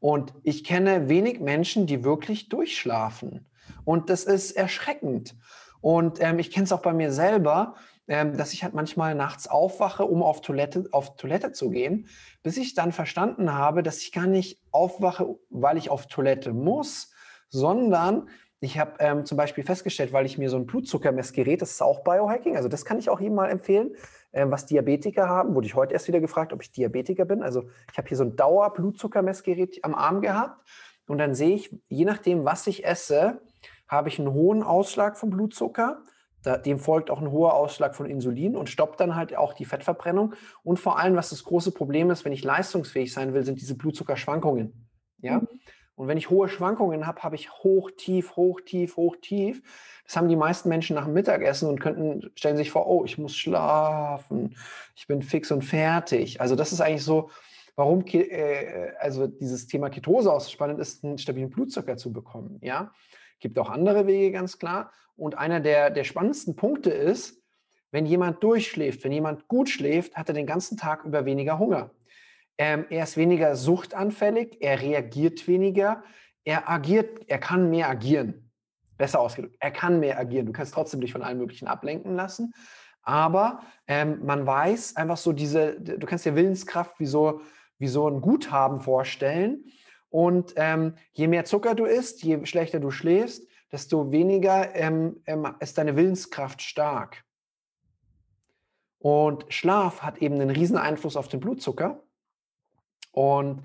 Und ich kenne wenig Menschen, die wirklich durchschlafen. Und das ist erschreckend. Und ähm, ich kenne es auch bei mir selber, ähm, dass ich halt manchmal nachts aufwache, um auf Toilette, auf Toilette zu gehen, bis ich dann verstanden habe, dass ich gar nicht aufwache, weil ich auf Toilette muss, sondern ich habe ähm, zum Beispiel festgestellt, weil ich mir so ein Blutzuckermessgerät, das ist auch Biohacking, also das kann ich auch jedem mal empfehlen, ähm, was Diabetiker haben. Wurde ich heute erst wieder gefragt, ob ich Diabetiker bin. Also ich habe hier so ein Dauerblutzuckermessgerät am Arm gehabt und dann sehe ich, je nachdem, was ich esse, habe ich einen hohen Ausschlag von Blutzucker. Da, dem folgt auch ein hoher Ausschlag von Insulin und stoppt dann halt auch die Fettverbrennung. Und vor allem, was das große Problem ist, wenn ich leistungsfähig sein will, sind diese Blutzuckerschwankungen. Ja. Mhm. Und wenn ich hohe Schwankungen habe, habe ich hoch, tief, hoch, tief, hoch, tief. Das haben die meisten Menschen nach dem Mittagessen und könnten, stellen sich vor, oh, ich muss schlafen, ich bin fix und fertig. Also das ist eigentlich so, warum äh, also dieses Thema Ketose auch so spannend ist, einen stabilen Blutzucker zu bekommen. Ja, gibt auch andere Wege, ganz klar. Und einer der, der spannendsten Punkte ist, wenn jemand durchschläft, wenn jemand gut schläft, hat er den ganzen Tag über weniger Hunger. Ähm, er ist weniger suchtanfällig, er reagiert weniger, er agiert, er kann mehr agieren. Besser ausgedrückt, er kann mehr agieren. Du kannst trotzdem dich von allen möglichen ablenken lassen, Aber ähm, man weiß einfach so diese, du kannst dir Willenskraft wie so, wie so ein Guthaben vorstellen. Und ähm, je mehr Zucker du isst, je schlechter du schläfst, desto weniger ähm, ähm, ist deine Willenskraft stark. Und Schlaf hat eben einen riesen Einfluss auf den Blutzucker. Und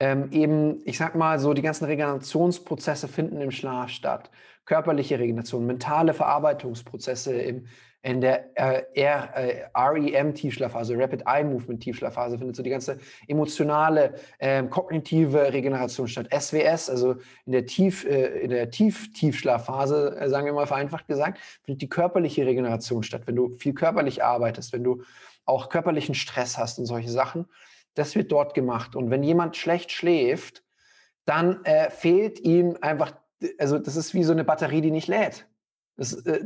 ähm, eben, ich sag mal, so die ganzen Regenerationsprozesse finden im Schlaf statt. Körperliche Regeneration, mentale Verarbeitungsprozesse im, in der äh, äh, REM-Tiefschlafphase, Rapid Eye Movement Tiefschlafphase, findet so die ganze emotionale, äh, kognitive Regeneration statt. SWS, also in der Tief, äh, in der Tief-Tiefschlafphase, äh, sagen wir mal vereinfacht gesagt, findet die körperliche Regeneration statt. Wenn du viel körperlich arbeitest, wenn du auch körperlichen Stress hast und solche Sachen, das wird dort gemacht. Und wenn jemand schlecht schläft, dann äh, fehlt ihm einfach, also das ist wie so eine Batterie, die nicht lädt. Das, äh,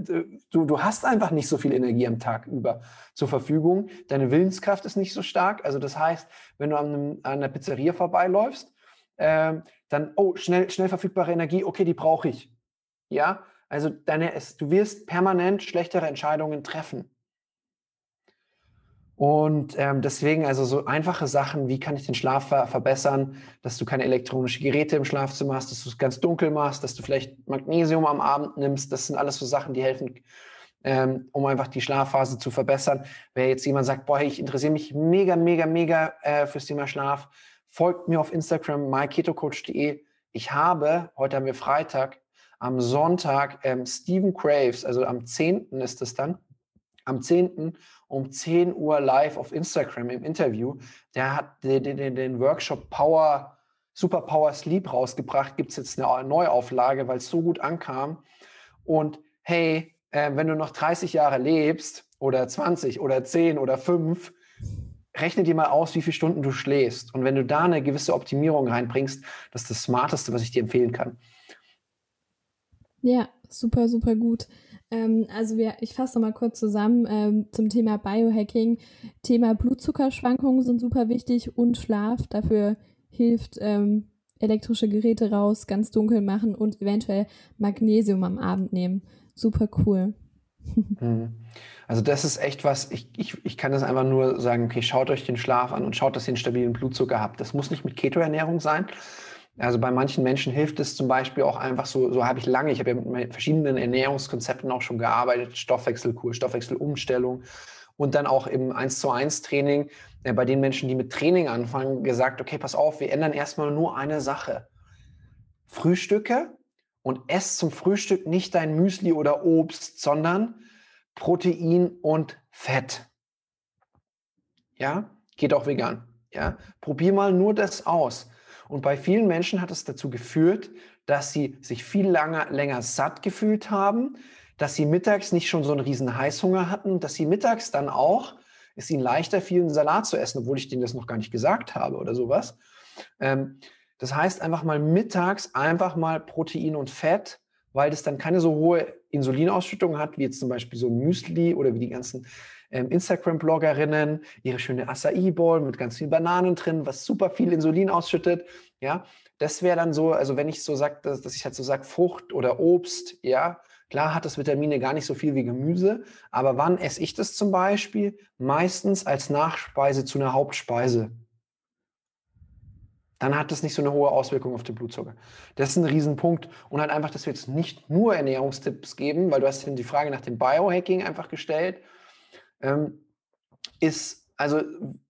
du, du hast einfach nicht so viel Energie am Tag über zur Verfügung. Deine Willenskraft ist nicht so stark. Also das heißt, wenn du an, einem, an einer Pizzeria vorbeiläufst, äh, dann, oh, schnell, schnell verfügbare Energie, okay, die brauche ich. Ja, also deine, du wirst permanent schlechtere Entscheidungen treffen. Und ähm, deswegen also so einfache Sachen, wie kann ich den Schlaf ver verbessern, dass du keine elektronischen Geräte im Schlafzimmer hast, dass du es ganz dunkel machst, dass du vielleicht Magnesium am Abend nimmst. Das sind alles so Sachen, die helfen, ähm, um einfach die Schlafphase zu verbessern. Wer jetzt jemand sagt, boah, ich interessiere mich mega, mega, mega äh, fürs Thema Schlaf, folgt mir auf Instagram myketocoach.de. Ich habe, heute haben wir Freitag, am Sonntag ähm, Stephen Craves, also am 10. ist es dann, am 10. um 10 Uhr live auf Instagram im Interview. Der hat den, den, den Workshop Power, Super Power Sleep rausgebracht. Gibt es jetzt eine Neuauflage, weil es so gut ankam. Und hey, äh, wenn du noch 30 Jahre lebst oder 20 oder 10 oder 5, rechne dir mal aus, wie viele Stunden du schläfst. Und wenn du da eine gewisse Optimierung reinbringst, das ist das Smarteste, was ich dir empfehlen kann. Ja, super, super gut. Ähm, also wir, ich fasse mal kurz zusammen ähm, zum Thema Biohacking. Thema Blutzuckerschwankungen sind super wichtig und Schlaf. Dafür hilft ähm, elektrische Geräte raus, ganz dunkel machen und eventuell Magnesium am Abend nehmen. Super cool. Mhm. Also das ist echt was, ich, ich, ich kann das einfach nur sagen, okay, schaut euch den Schlaf an und schaut, dass ihr einen stabilen Blutzucker habt. Das muss nicht mit Ketoernährung sein, also bei manchen Menschen hilft es zum Beispiel auch einfach so, so habe ich lange, ich habe ja mit verschiedenen Ernährungskonzepten auch schon gearbeitet, Stoffwechselkur, Stoffwechselumstellung und dann auch im 1 zu 1 Training äh, bei den Menschen, die mit Training anfangen, gesagt, okay, pass auf, wir ändern erstmal nur eine Sache. Frühstücke und ess zum Frühstück nicht dein Müsli oder Obst, sondern Protein und Fett. Ja, geht auch vegan. Ja, probier mal nur das aus. Und bei vielen Menschen hat es dazu geführt, dass sie sich viel langer, länger satt gefühlt haben, dass sie mittags nicht schon so einen riesen Heißhunger hatten, dass sie mittags dann auch, es ihnen leichter fiel, einen Salat zu essen, obwohl ich denen das noch gar nicht gesagt habe oder sowas. Ähm, das heißt einfach mal mittags einfach mal Protein und Fett, weil das dann keine so hohe Insulinausschüttung hat, wie jetzt zum Beispiel so ein Müsli oder wie die ganzen Instagram-Bloggerinnen, ihre schöne Acai-Bowl mit ganz vielen Bananen drin, was super viel Insulin ausschüttet. Ja, das wäre dann so, also wenn ich so sage, dass, dass ich halt so sage, Frucht oder Obst, ja, klar hat das Vitamine gar nicht so viel wie Gemüse, aber wann esse ich das zum Beispiel? Meistens als Nachspeise zu einer Hauptspeise dann hat das nicht so eine hohe Auswirkung auf den Blutzucker. Das ist ein Riesenpunkt. Und halt einfach, dass wir jetzt nicht nur Ernährungstipps geben, weil du hast die Frage nach dem Biohacking einfach gestellt ähm, ist, also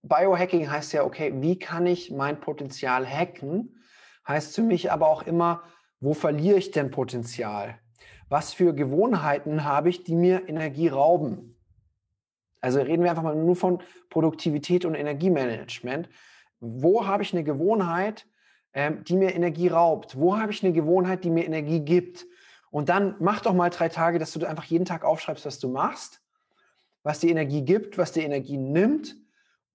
Biohacking heißt ja, okay, wie kann ich mein Potenzial hacken? Heißt für mich aber auch immer, wo verliere ich denn Potenzial? Was für Gewohnheiten habe ich, die mir Energie rauben? Also reden wir einfach mal nur von Produktivität und Energiemanagement. Wo habe ich eine Gewohnheit, ähm, die mir Energie raubt? Wo habe ich eine Gewohnheit, die mir Energie gibt? Und dann mach doch mal drei Tage, dass du einfach jeden Tag aufschreibst, was du machst was die Energie gibt, was die Energie nimmt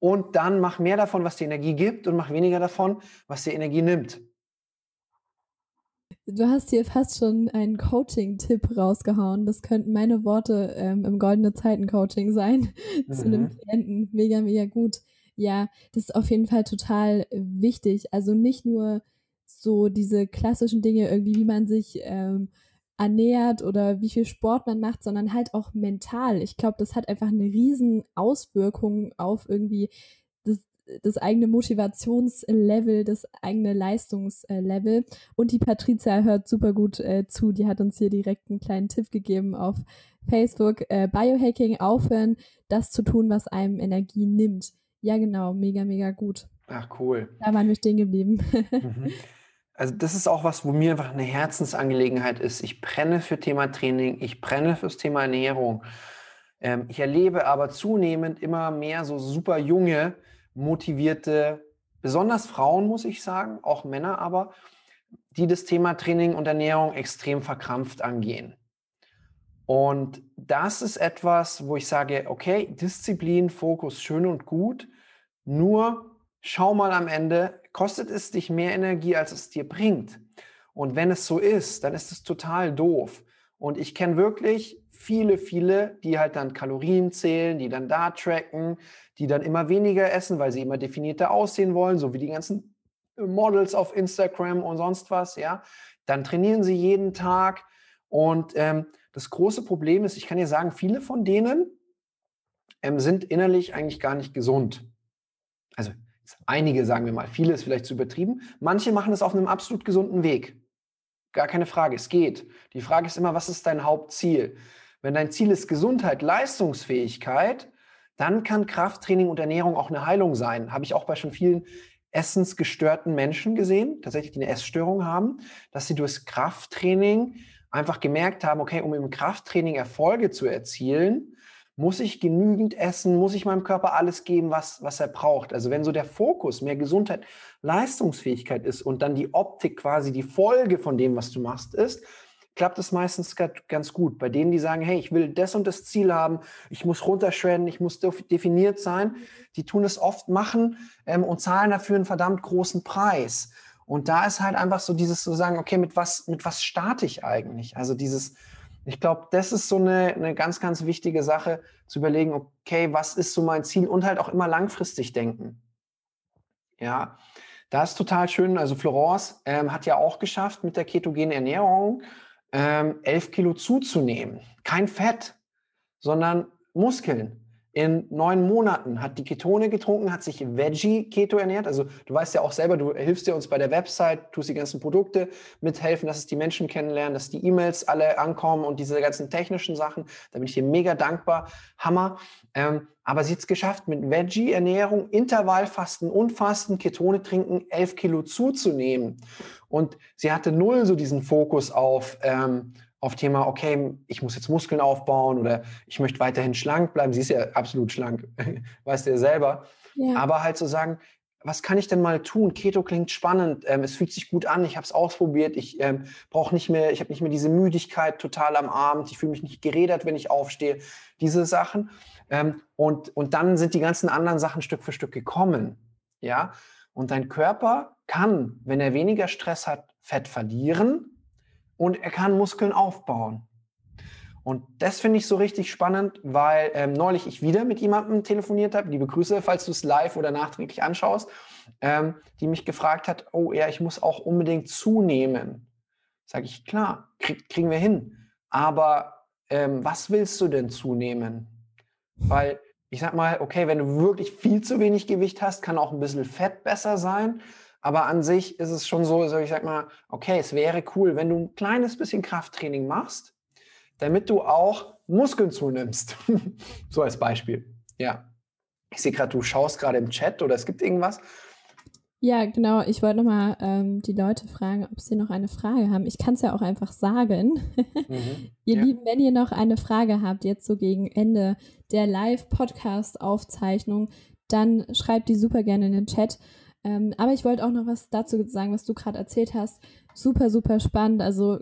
und dann mach mehr davon, was die Energie gibt und mach weniger davon, was die Energie nimmt. Du hast hier fast schon einen Coaching-Tipp rausgehauen. Das könnten meine Worte ähm, im Goldene Zeiten-Coaching sein mhm. zu einem Klienten. Mega, mega gut. Ja, das ist auf jeden Fall total wichtig. Also nicht nur so diese klassischen Dinge irgendwie, wie man sich ähm, ernährt oder wie viel Sport man macht, sondern halt auch mental. Ich glaube, das hat einfach eine riesen Auswirkung auf irgendwie das, das eigene Motivationslevel, das eigene Leistungslevel. Und die Patricia hört super gut äh, zu. Die hat uns hier direkt einen kleinen Tipp gegeben auf Facebook. Äh, Biohacking aufhören, das zu tun, was einem Energie nimmt. Ja, genau, mega, mega gut. Ach, cool. Da waren wir stehen geblieben. mhm. Also das ist auch was, wo mir einfach eine Herzensangelegenheit ist. Ich brenne für Thema Training, ich brenne fürs Thema Ernährung. Ähm, ich erlebe aber zunehmend immer mehr so super junge, motivierte, besonders Frauen, muss ich sagen, auch Männer aber, die das Thema Training und Ernährung extrem verkrampft angehen. Und das ist etwas, wo ich sage, okay, Disziplin, Fokus, schön und gut, nur schau mal am Ende, kostet es dich mehr Energie, als es dir bringt. Und wenn es so ist, dann ist es total doof. Und ich kenne wirklich viele, viele, die halt dann Kalorien zählen, die dann da tracken, die dann immer weniger essen, weil sie immer definierter aussehen wollen, so wie die ganzen Models auf Instagram und sonst was, ja. Dann trainieren sie jeden Tag. Und ähm, das große Problem ist, ich kann dir sagen, viele von denen ähm, sind innerlich eigentlich gar nicht gesund. Also Einige sagen wir mal, viele ist vielleicht zu übertrieben. Manche machen es auf einem absolut gesunden Weg. Gar keine Frage, es geht. Die Frage ist immer, was ist dein Hauptziel? Wenn dein Ziel ist Gesundheit, Leistungsfähigkeit, dann kann Krafttraining und Ernährung auch eine Heilung sein. Habe ich auch bei schon vielen essensgestörten Menschen gesehen, tatsächlich die eine Essstörung haben, dass sie durch Krafttraining einfach gemerkt haben, okay, um im Krafttraining Erfolge zu erzielen, muss ich genügend essen? Muss ich meinem Körper alles geben, was, was er braucht? Also wenn so der Fokus mehr Gesundheit, Leistungsfähigkeit ist und dann die Optik quasi die Folge von dem, was du machst, ist, klappt es meistens ganz gut. Bei denen, die sagen, hey, ich will das und das Ziel haben, ich muss runterschredden, ich muss definiert sein, die tun es oft machen ähm, und zahlen dafür einen verdammt großen Preis. Und da ist halt einfach so dieses zu sagen, okay, mit was, mit was starte ich eigentlich? Also dieses, ich glaube, das ist so eine, eine ganz, ganz wichtige Sache, zu überlegen, okay, was ist so mein Ziel und halt auch immer langfristig denken. Ja, das ist total schön. Also Florence ähm, hat ja auch geschafft, mit der ketogenen Ernährung ähm, 11 Kilo zuzunehmen. Kein Fett, sondern Muskeln in neun Monaten, hat die Ketone getrunken, hat sich Veggie-Keto ernährt. Also du weißt ja auch selber, du hilfst dir uns bei der Website, tust die ganzen Produkte mithelfen, dass es die Menschen kennenlernen, dass die E-Mails alle ankommen und diese ganzen technischen Sachen. Da bin ich dir mega dankbar. Hammer. Ähm, aber sie hat es geschafft, mit Veggie-Ernährung, Intervallfasten und Fasten, Ketone trinken, elf Kilo zuzunehmen. Und sie hatte null so diesen Fokus auf, ähm, auf Thema, okay, ich muss jetzt Muskeln aufbauen oder ich möchte weiterhin schlank bleiben. Sie ist ja absolut schlank, weißt du ja selber. Ja. Aber halt zu so sagen, was kann ich denn mal tun? Keto klingt spannend, ähm, es fühlt sich gut an, ich habe es ausprobiert, ich ähm, brauche nicht mehr, ich habe nicht mehr diese Müdigkeit total am Abend, ich fühle mich nicht gerädert, wenn ich aufstehe, diese Sachen. Ähm, und, und dann sind die ganzen anderen Sachen Stück für Stück gekommen. Ja, und dein Körper kann, wenn er weniger Stress hat, Fett verlieren und er kann Muskeln aufbauen. Und das finde ich so richtig spannend, weil ähm, neulich ich wieder mit jemandem telefoniert habe, liebe Grüße, falls du es live oder nachträglich anschaust, ähm, die mich gefragt hat, oh ja, ich muss auch unbedingt zunehmen. Sage ich, klar, krieg, kriegen wir hin. Aber ähm, was willst du denn zunehmen? Weil ich sag mal, okay, wenn du wirklich viel zu wenig Gewicht hast, kann auch ein bisschen Fett besser sein. Aber an sich ist es schon so, ich sag mal, okay, es wäre cool, wenn du ein kleines bisschen Krafttraining machst, damit du auch Muskeln zunimmst. so als Beispiel. Ja. Ich sehe gerade, du schaust gerade im Chat oder es gibt irgendwas. Ja, genau. Ich wollte nochmal ähm, die Leute fragen, ob sie noch eine Frage haben. Ich kann es ja auch einfach sagen. Mhm, ihr ja. Lieben, wenn ihr noch eine Frage habt, jetzt so gegen Ende der Live-Podcast-Aufzeichnung, dann schreibt die super gerne in den Chat. Ähm, aber ich wollte auch noch was dazu sagen, was du gerade erzählt hast. Super, super spannend. Also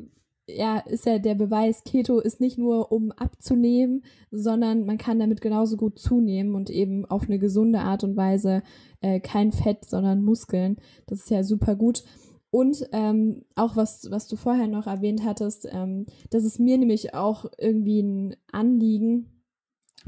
ja, ist ja der Beweis, Keto ist nicht nur um abzunehmen, sondern man kann damit genauso gut zunehmen und eben auf eine gesunde Art und Weise äh, kein Fett, sondern Muskeln. Das ist ja super gut. Und ähm, auch was, was du vorher noch erwähnt hattest, ähm, das ist mir nämlich auch irgendwie ein Anliegen,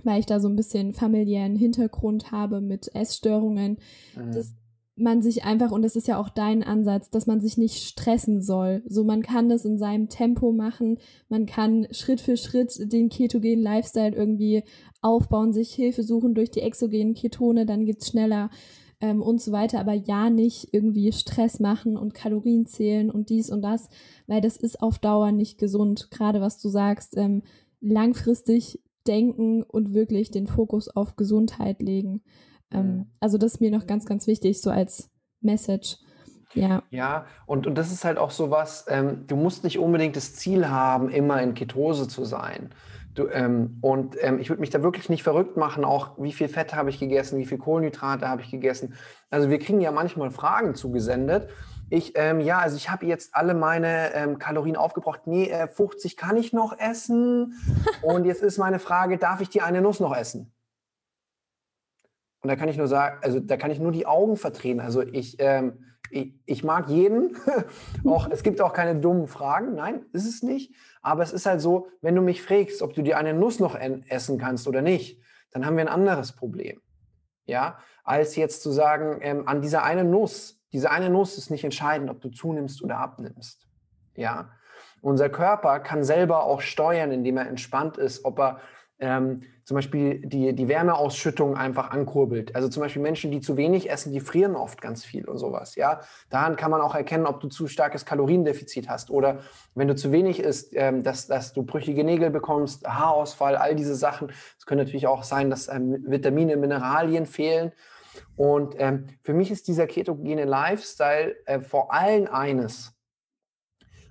weil ich da so ein bisschen familiären Hintergrund habe mit Essstörungen, mhm. dass man sich einfach, und das ist ja auch dein Ansatz, dass man sich nicht stressen soll. So, man kann das in seinem Tempo machen, man kann Schritt für Schritt den ketogenen Lifestyle irgendwie aufbauen, sich Hilfe suchen durch die exogenen Ketone, dann geht's schneller ähm, und so weiter, aber ja nicht irgendwie Stress machen und Kalorien zählen und dies und das, weil das ist auf Dauer nicht gesund. Gerade was du sagst, ähm, langfristig denken und wirklich den Fokus auf Gesundheit legen. Ähm, also das ist mir noch ganz, ganz wichtig, so als Message. Ja. Ja, und, und das ist halt auch so was, ähm, du musst nicht unbedingt das Ziel haben, immer in Ketose zu sein. Du, ähm, und ähm, ich würde mich da wirklich nicht verrückt machen, auch wie viel Fett habe ich gegessen, wie viel Kohlenhydrate habe ich gegessen. Also wir kriegen ja manchmal Fragen zugesendet. Ich, ähm, ja, also ich habe jetzt alle meine ähm, Kalorien aufgebraucht. Nee, äh, 50 kann ich noch essen. und jetzt ist meine Frage, darf ich die eine Nuss noch essen? Und da kann ich nur sagen, also da kann ich nur die Augen verdrehen. Also ich, ähm, ich, ich, mag jeden. auch, es gibt auch keine dummen Fragen. Nein, ist es nicht. Aber es ist halt so, wenn du mich fragst, ob du dir eine Nuss noch essen kannst oder nicht, dann haben wir ein anderes Problem. Ja, als jetzt zu sagen, ähm, an dieser einen Nuss, diese eine Nuss ist nicht entscheidend, ob du zunimmst oder abnimmst. Ja, unser Körper kann selber auch steuern, indem er entspannt ist, ob er ähm, zum Beispiel die, die Wärmeausschüttung einfach ankurbelt. Also zum Beispiel Menschen, die zu wenig essen, die frieren oft ganz viel und sowas. Ja, daran kann man auch erkennen, ob du zu starkes Kaloriendefizit hast oder wenn du zu wenig isst, ähm, dass, dass du brüchige Nägel bekommst, Haarausfall, all diese Sachen. Es können natürlich auch sein, dass ähm, Vitamine, Mineralien fehlen. Und ähm, für mich ist dieser ketogene Lifestyle äh, vor allem eines,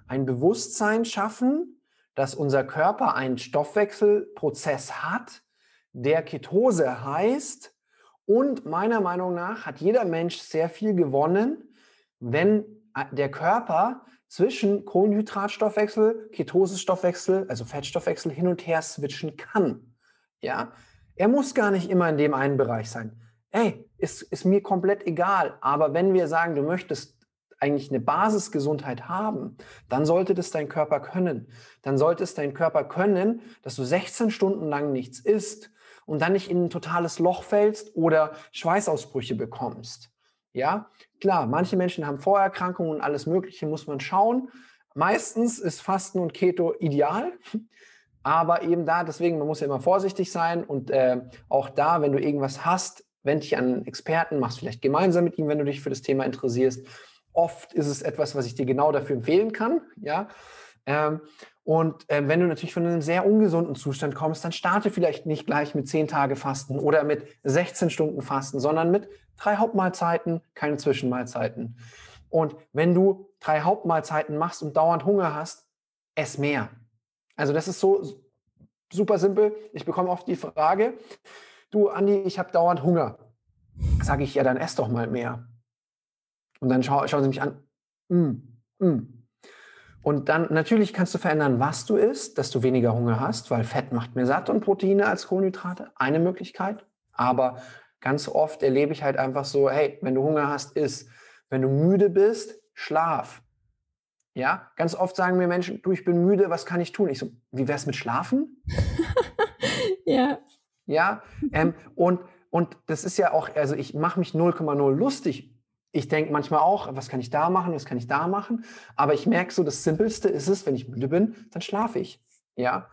ein Bewusstsein schaffen, dass unser Körper einen Stoffwechselprozess hat, der Ketose heißt. Und meiner Meinung nach hat jeder Mensch sehr viel gewonnen, wenn äh, der Körper zwischen Kohlenhydratstoffwechsel, Ketosestoffwechsel, also Fettstoffwechsel hin und her switchen kann. Ja, er muss gar nicht immer in dem einen Bereich sein. Ey, ist, ist mir komplett egal. Aber wenn wir sagen, du möchtest eigentlich eine Basisgesundheit haben, dann sollte das dein Körper können. Dann sollte es dein Körper können, dass du 16 Stunden lang nichts isst und dann nicht in ein totales Loch fällst oder Schweißausbrüche bekommst. Ja, klar, manche Menschen haben Vorerkrankungen und alles Mögliche, muss man schauen. Meistens ist Fasten und Keto ideal. Aber eben da, deswegen, man muss ja immer vorsichtig sein und äh, auch da, wenn du irgendwas hast, wende dich an einen Experten, machst vielleicht gemeinsam mit ihm, wenn du dich für das Thema interessierst. Oft ist es etwas, was ich dir genau dafür empfehlen kann. Ja. Ähm, und ähm, wenn du natürlich von einem sehr ungesunden Zustand kommst, dann starte vielleicht nicht gleich mit zehn Tage Fasten oder mit 16 Stunden Fasten, sondern mit drei Hauptmahlzeiten, keine Zwischenmahlzeiten. Und wenn du drei Hauptmahlzeiten machst und dauernd Hunger hast, ess mehr. Also das ist so super simpel. Ich bekomme oft die Frage, du Andi, ich habe dauernd Hunger. Sage ich, ja, dann ess doch mal mehr. Und dann schau, schauen sie mich an. Mm, mm. Und dann natürlich kannst du verändern, was du isst, dass du weniger Hunger hast, weil Fett macht mehr satt und Proteine als Kohlenhydrate. Eine Möglichkeit. Aber ganz oft erlebe ich halt einfach so, hey, wenn du Hunger hast, isst. Wenn du müde bist, schlaf. Ja, ganz oft sagen mir Menschen, du, ich bin müde, was kann ich tun? Ich so, wie wär's mit Schlafen? ja. Ja, ähm, und, und das ist ja auch, also ich mache mich 0,0 lustig ich denke manchmal auch, was kann ich da machen, was kann ich da machen. Aber ich merke so, das Simpelste ist es, wenn ich müde bin, dann schlafe ich. Ja.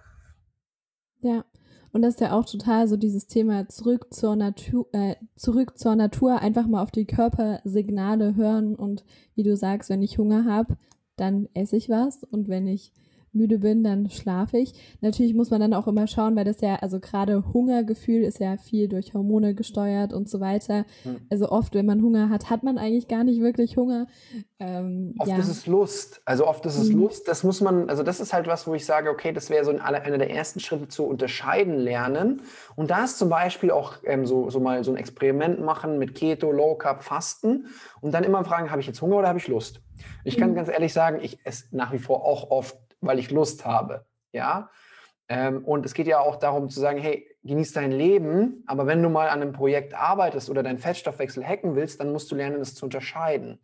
Ja. Und das ist ja auch total so dieses Thema zurück zur Natur, äh, zurück zur Natur, einfach mal auf die Körpersignale hören und wie du sagst, wenn ich Hunger habe, dann esse ich was und wenn ich müde bin, dann schlafe ich. Natürlich muss man dann auch immer schauen, weil das ja, also gerade Hungergefühl ist ja viel durch Hormone gesteuert und so weiter. Hm. Also oft, wenn man Hunger hat, hat man eigentlich gar nicht wirklich Hunger. Ähm, oft ja. ist es Lust. Also oft ist es hm. Lust. Das muss man, also das ist halt was, wo ich sage, okay, das wäre so ein, einer der ersten Schritte zu unterscheiden lernen. Und da ist zum Beispiel auch ähm, so, so mal so ein Experiment machen mit Keto, Low Carb, Fasten und dann immer fragen, habe ich jetzt Hunger oder habe ich Lust? Ich kann hm. ganz ehrlich sagen, ich esse nach wie vor auch oft weil ich Lust habe. Ja. Ähm, und es geht ja auch darum zu sagen, hey, genieß dein Leben, aber wenn du mal an einem Projekt arbeitest oder deinen Fettstoffwechsel hacken willst, dann musst du lernen, das zu unterscheiden.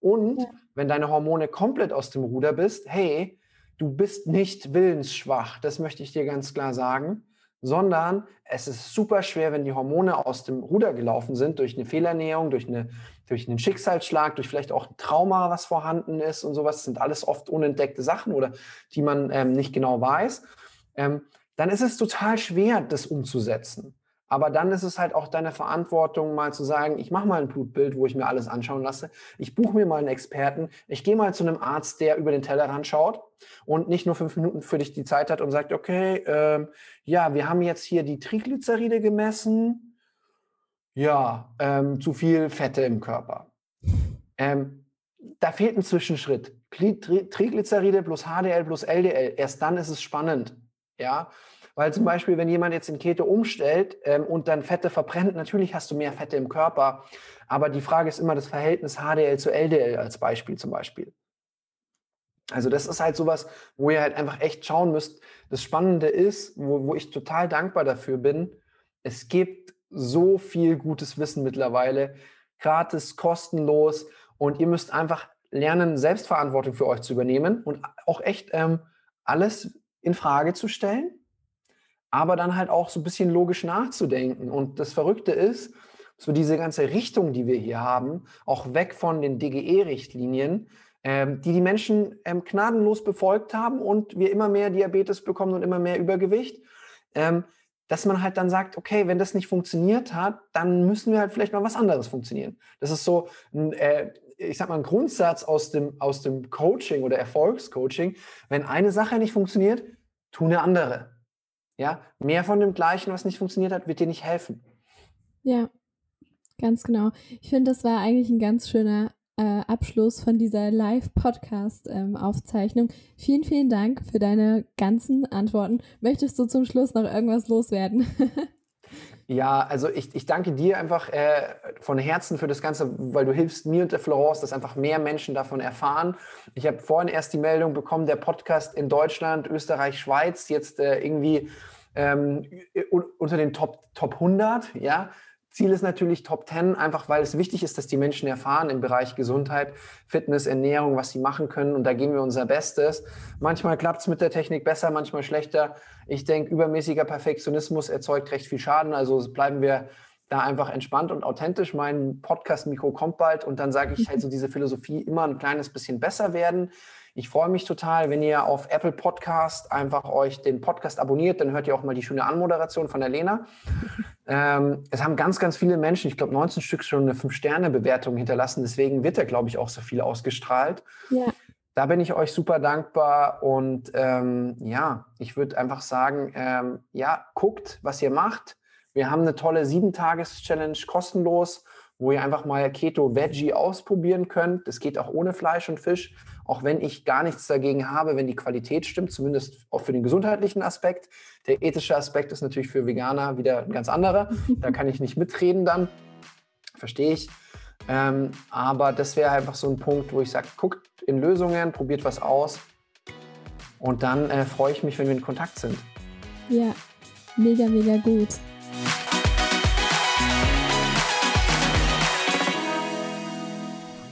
Und wenn deine Hormone komplett aus dem Ruder bist, hey, du bist nicht willensschwach, das möchte ich dir ganz klar sagen, sondern es ist super schwer, wenn die Hormone aus dem Ruder gelaufen sind, durch eine Fehlernährung, durch, eine, durch einen Schicksalsschlag, durch vielleicht auch ein Trauma, was vorhanden ist und sowas. Sind alles oft unentdeckte Sachen oder die man ähm, nicht genau weiß. Ähm, dann ist es total schwer, das umzusetzen. Aber dann ist es halt auch deine Verantwortung, mal zu sagen, ich mache mal ein Blutbild, wo ich mir alles anschauen lasse. Ich buche mir mal einen Experten. Ich gehe mal zu einem Arzt, der über den Tellerrand schaut und nicht nur fünf Minuten für dich die Zeit hat und sagt, okay, ähm, ja, wir haben jetzt hier die Triglyceride gemessen. Ja, ähm, zu viel Fette im Körper. Ähm, da fehlt ein Zwischenschritt. Triglyceride plus HDL plus LDL. Erst dann ist es spannend. Ja, weil zum Beispiel, wenn jemand jetzt in Keto umstellt ähm, und dann Fette verbrennt, natürlich hast du mehr Fette im Körper. Aber die Frage ist immer das Verhältnis HDL zu LDL als Beispiel zum Beispiel. Also das ist halt sowas, wo ihr halt einfach echt schauen müsst. Das Spannende ist, wo, wo ich total dankbar dafür bin, es gibt so viel gutes Wissen mittlerweile, gratis, kostenlos und ihr müsst einfach lernen, Selbstverantwortung für euch zu übernehmen und auch echt ähm, alles in Frage zu stellen aber dann halt auch so ein bisschen logisch nachzudenken. Und das Verrückte ist, so diese ganze Richtung, die wir hier haben, auch weg von den DGE-Richtlinien, ähm, die die Menschen ähm, gnadenlos befolgt haben und wir immer mehr Diabetes bekommen und immer mehr Übergewicht, ähm, dass man halt dann sagt, okay, wenn das nicht funktioniert hat, dann müssen wir halt vielleicht mal was anderes funktionieren. Das ist so ein, äh, ich sag mal, ein Grundsatz aus dem, aus dem Coaching oder Erfolgscoaching. Wenn eine Sache nicht funktioniert, tu eine andere. Ja, mehr von dem Gleichen, was nicht funktioniert hat, wird dir nicht helfen. Ja, ganz genau. Ich finde, das war eigentlich ein ganz schöner äh, Abschluss von dieser Live-Podcast-Aufzeichnung. Ähm, vielen, vielen Dank für deine ganzen Antworten. Möchtest du zum Schluss noch irgendwas loswerden? Ja, also ich, ich danke dir einfach äh, von Herzen für das Ganze, weil du hilfst mir und der Florence, dass einfach mehr Menschen davon erfahren. Ich habe vorhin erst die Meldung bekommen, der Podcast in Deutschland, Österreich, Schweiz jetzt äh, irgendwie ähm, unter den Top, Top 100, ja. Ziel ist natürlich Top 10, einfach weil es wichtig ist, dass die Menschen erfahren im Bereich Gesundheit, Fitness, Ernährung, was sie machen können. Und da geben wir unser Bestes. Manchmal klappt es mit der Technik besser, manchmal schlechter. Ich denke, übermäßiger Perfektionismus erzeugt recht viel Schaden. Also bleiben wir da einfach entspannt und authentisch. Mein Podcast-Mikro kommt bald und dann sage ich halt so diese Philosophie immer ein kleines bisschen besser werden. Ich freue mich total, wenn ihr auf Apple Podcast einfach euch den Podcast abonniert, dann hört ihr auch mal die schöne Anmoderation von der Lena. ähm, es haben ganz, ganz viele Menschen, ich glaube 19 Stück schon eine 5-Sterne-Bewertung hinterlassen, deswegen wird er, glaube ich, auch so viel ausgestrahlt. Ja. Da bin ich euch super dankbar und ähm, ja, ich würde einfach sagen, ähm, ja, guckt, was ihr macht. Wir haben eine tolle 7-Tages-Challenge kostenlos wo ihr einfach mal Keto Veggie ausprobieren könnt. Das geht auch ohne Fleisch und Fisch, auch wenn ich gar nichts dagegen habe, wenn die Qualität stimmt, zumindest auch für den gesundheitlichen Aspekt. Der ethische Aspekt ist natürlich für Veganer wieder ein ganz anderer. Da kann ich nicht mitreden dann, verstehe ich. Ähm, aber das wäre einfach so ein Punkt, wo ich sage, guckt in Lösungen, probiert was aus und dann äh, freue ich mich, wenn wir in Kontakt sind. Ja, mega, mega gut.